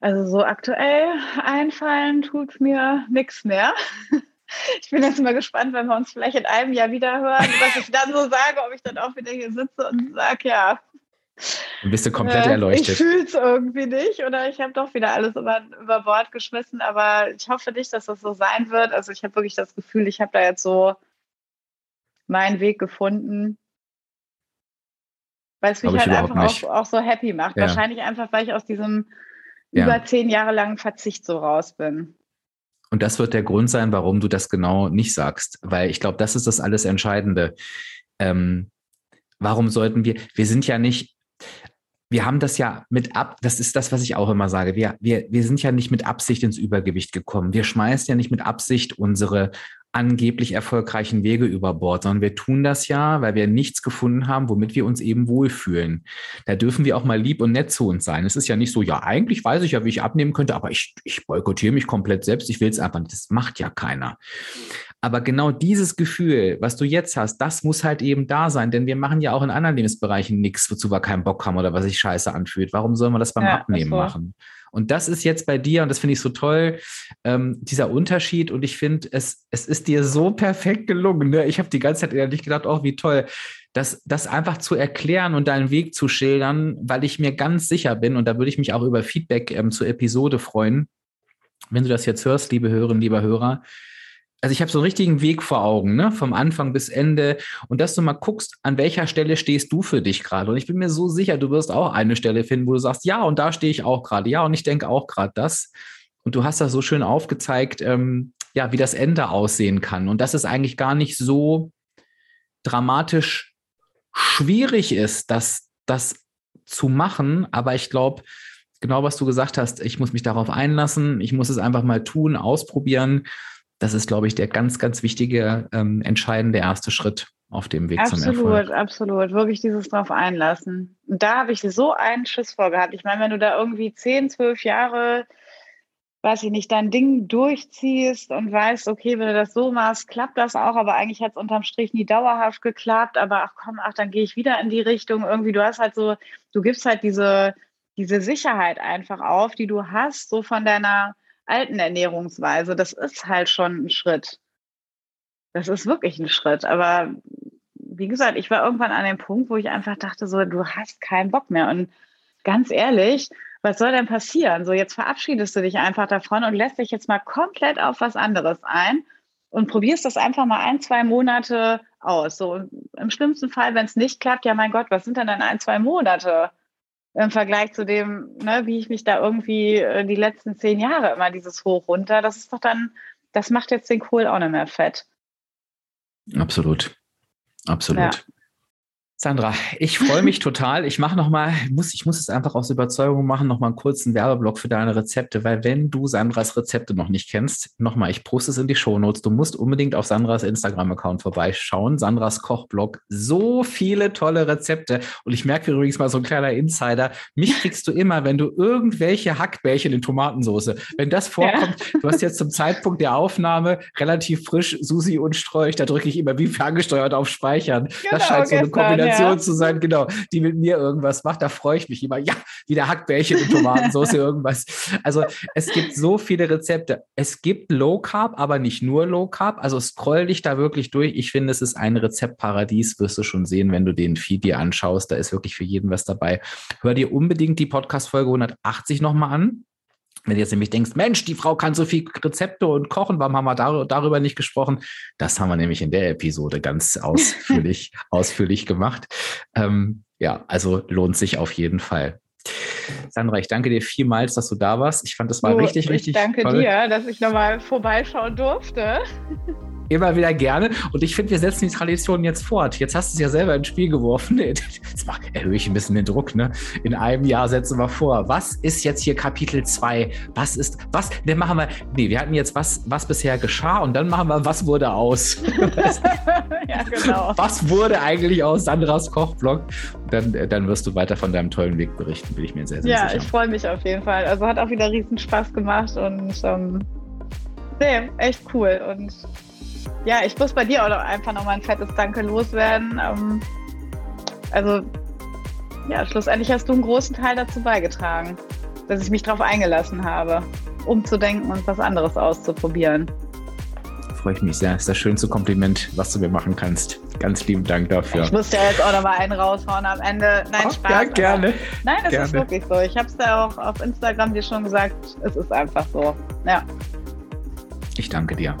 Also so aktuell einfallen tut mir nichts mehr. [laughs] Ich bin jetzt mal gespannt, wenn wir uns vielleicht in einem Jahr wieder hören, was [laughs] ich dann so sage, ob ich dann auch wieder hier sitze und sage, ja. Dann bist du komplett äh, erleuchtet. Ich fühle es irgendwie nicht oder ich habe doch wieder alles über, über Bord geschmissen, aber ich hoffe nicht, dass das so sein wird. Also ich habe wirklich das Gefühl, ich habe da jetzt so meinen Weg gefunden. Weil es mich halt einfach auch, auch, so happy macht. Ja. Wahrscheinlich einfach, weil ich aus diesem ja. über zehn Jahre langen Verzicht so raus bin. Und das wird der Grund sein, warum du das genau nicht sagst, weil ich glaube, das ist das alles Entscheidende. Ähm, warum sollten wir, wir sind ja nicht, wir haben das ja mit ab, das ist das, was ich auch immer sage. Wir, wir, wir sind ja nicht mit Absicht ins Übergewicht gekommen. Wir schmeißen ja nicht mit Absicht unsere angeblich erfolgreichen Wege über Bord, sondern wir tun das ja, weil wir nichts gefunden haben, womit wir uns eben wohlfühlen. Da dürfen wir auch mal lieb und nett zu uns sein. Es ist ja nicht so, ja, eigentlich weiß ich ja, wie ich abnehmen könnte, aber ich, ich boykottiere mich komplett selbst, ich will es einfach nicht. Das macht ja keiner. Aber genau dieses Gefühl, was du jetzt hast, das muss halt eben da sein, denn wir machen ja auch in anderen Lebensbereichen nichts, wozu wir keinen Bock haben oder was sich scheiße anfühlt. Warum sollen wir das beim ja, Abnehmen das machen? Und das ist jetzt bei dir, und das finde ich so toll, ähm, dieser Unterschied. Und ich finde, es, es ist dir so perfekt gelungen. Ne? Ich habe die ganze Zeit ehrlich gedacht, oh, wie toll, das, das einfach zu erklären und deinen Weg zu schildern, weil ich mir ganz sicher bin, und da würde ich mich auch über Feedback ähm, zur Episode freuen, wenn du das jetzt hörst, liebe Hörerinnen, lieber Hörer, also ich habe so einen richtigen Weg vor Augen, ne? vom Anfang bis Ende. Und dass du mal guckst, an welcher Stelle stehst du für dich gerade. Und ich bin mir so sicher, du wirst auch eine Stelle finden, wo du sagst, ja, und da stehe ich auch gerade. Ja, und ich denke auch gerade das. Und du hast das so schön aufgezeigt, ähm, ja, wie das Ende aussehen kann. Und dass es eigentlich gar nicht so dramatisch schwierig ist, das, das zu machen. Aber ich glaube, genau was du gesagt hast, ich muss mich darauf einlassen, ich muss es einfach mal tun, ausprobieren das ist, glaube ich, der ganz, ganz wichtige, ähm, entscheidende erste Schritt auf dem Weg absolut, zum Erfolg. Absolut, absolut. Wirklich dieses drauf einlassen. Und da habe ich so einen Schiss vorgehabt. Ich meine, wenn du da irgendwie 10, 12 Jahre, weiß ich nicht, dein Ding durchziehst und weißt, okay, wenn du das so machst, klappt das auch, aber eigentlich hat es unterm Strich nie dauerhaft geklappt, aber ach komm, ach, dann gehe ich wieder in die Richtung. Irgendwie, du hast halt so, du gibst halt diese, diese Sicherheit einfach auf, die du hast, so von deiner alten Ernährungsweise. Das ist halt schon ein Schritt. Das ist wirklich ein Schritt. Aber wie gesagt, ich war irgendwann an dem Punkt, wo ich einfach dachte, so, du hast keinen Bock mehr. Und ganz ehrlich, was soll denn passieren? So, jetzt verabschiedest du dich einfach davon und lässt dich jetzt mal komplett auf was anderes ein und probierst das einfach mal ein, zwei Monate aus. So, im schlimmsten Fall, wenn es nicht klappt, ja, mein Gott, was sind denn dann ein, zwei Monate? Im Vergleich zu dem, ne, wie ich mich da irgendwie äh, die letzten zehn Jahre immer dieses Hoch runter, das ist doch dann, das macht jetzt den Kohl auch nicht mehr fett. Absolut. Absolut. Ja. Sandra, ich freue mich [laughs] total. Ich mache noch mal, muss, ich muss es einfach aus Überzeugung machen, noch mal einen kurzen Werbeblock für deine Rezepte, weil wenn du Sandras Rezepte noch nicht kennst, noch mal, ich poste es in die Shownotes. Du musst unbedingt auf Sandras Instagram-Account vorbeischauen. Sandras Kochblog. So viele tolle Rezepte. Und ich merke übrigens mal so ein kleiner Insider. Mich [laughs] kriegst du immer, wenn du irgendwelche Hackbällchen in Tomatensauce, wenn das vorkommt, ja. du hast jetzt zum Zeitpunkt der Aufnahme relativ frisch Susi und Strolch, da drücke ich immer wie ferngesteuert auf Speichern. Genau, das scheint so eine Kombination Kombination ja. zu sein, genau, die mit mir irgendwas macht. Da freue ich mich immer. Ja, wieder Hackbällchen und Tomatensauce, [laughs] irgendwas. Also es gibt so viele Rezepte. Es gibt Low Carb, aber nicht nur Low Carb. Also scroll dich da wirklich durch. Ich finde, es ist ein Rezeptparadies, wirst du schon sehen, wenn du den Feed dir anschaust. Da ist wirklich für jeden was dabei. Hör dir unbedingt die Podcast-Folge 180 nochmal an. Wenn du jetzt nämlich denkst, Mensch, die Frau kann so viel Rezepte und kochen, warum haben wir dar darüber nicht gesprochen? Das haben wir nämlich in der Episode ganz [laughs] ausführlich, ausführlich gemacht. Ähm, ja, also lohnt sich auf jeden Fall. Sandra, ich danke dir vielmals, dass du da warst. Ich fand, das war so, richtig, richtig. Ich danke toll. dir, dass ich nochmal vorbeischauen durfte. [laughs] Immer wieder gerne. Und ich finde, wir setzen die Tradition jetzt fort. Jetzt hast du es ja selber ins Spiel geworfen. [laughs] Jetzt erhöhe ich ein bisschen den Druck. Ne? In einem Jahr setzen wir vor. Was ist jetzt hier Kapitel 2? Was ist, was? Dann machen wir, nee, wir hatten jetzt, was, was bisher geschah und dann machen wir, was wurde aus? [laughs] [laughs] ja, genau. Was wurde eigentlich aus Sandras Kochblog? Dann, dann wirst du weiter von deinem tollen Weg berichten, bin ich mir sehr, sehr ja, sicher. Ja, ich freue mich auf jeden Fall. Also hat auch wieder riesen Spaß gemacht und ähm, nee, echt cool. Und ja, ich muss bei dir auch noch einfach nochmal ein fettes Danke loswerden. Ähm, also, ja, schlussendlich hast du einen großen Teil dazu beigetragen, dass ich mich darauf eingelassen habe, umzudenken und was anderes auszuprobieren. Freue ich mich sehr. Das ist das schönste Kompliment, was du mir machen kannst. Ganz lieben Dank dafür. Ich musste ja jetzt auch nochmal einen raushauen am Ende. Nein, oh, Spaß. Ja, gerne. Nein, das gerne. ist wirklich so. Ich habe es ja auch auf Instagram dir schon gesagt. Es ist einfach so. Ja. Ich danke dir.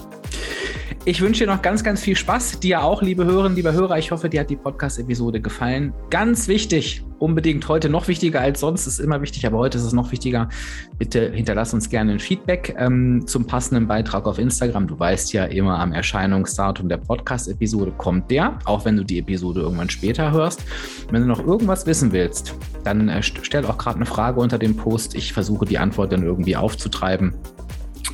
Ich wünsche dir noch ganz, ganz viel Spaß. Dir auch, liebe Hörerinnen, liebe Hörer. Ich hoffe, dir hat die Podcast-Episode gefallen. Ganz wichtig, unbedingt heute noch wichtiger als sonst, ist immer wichtig, aber heute ist es noch wichtiger. Bitte hinterlass uns gerne ein Feedback ähm, zum passenden Beitrag auf Instagram. Du weißt ja immer am Erscheinungsdatum der Podcast-Episode kommt der, auch wenn du die Episode irgendwann später hörst. Wenn du noch irgendwas wissen willst, dann äh, stell auch gerade eine Frage unter dem Post. Ich versuche die Antwort dann irgendwie aufzutreiben.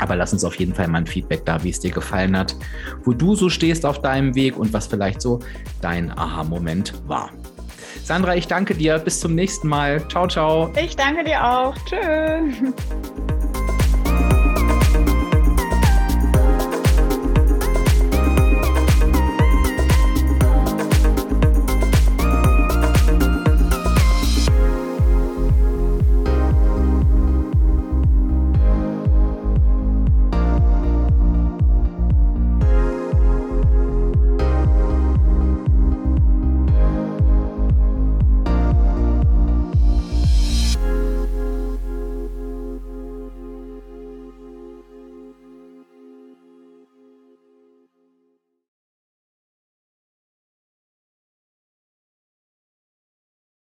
Aber lass uns auf jeden Fall mal ein Feedback da, wie es dir gefallen hat, wo du so stehst auf deinem Weg und was vielleicht so dein Aha-Moment war. Sandra, ich danke dir. Bis zum nächsten Mal. Ciao, ciao. Ich danke dir auch. Tschüss.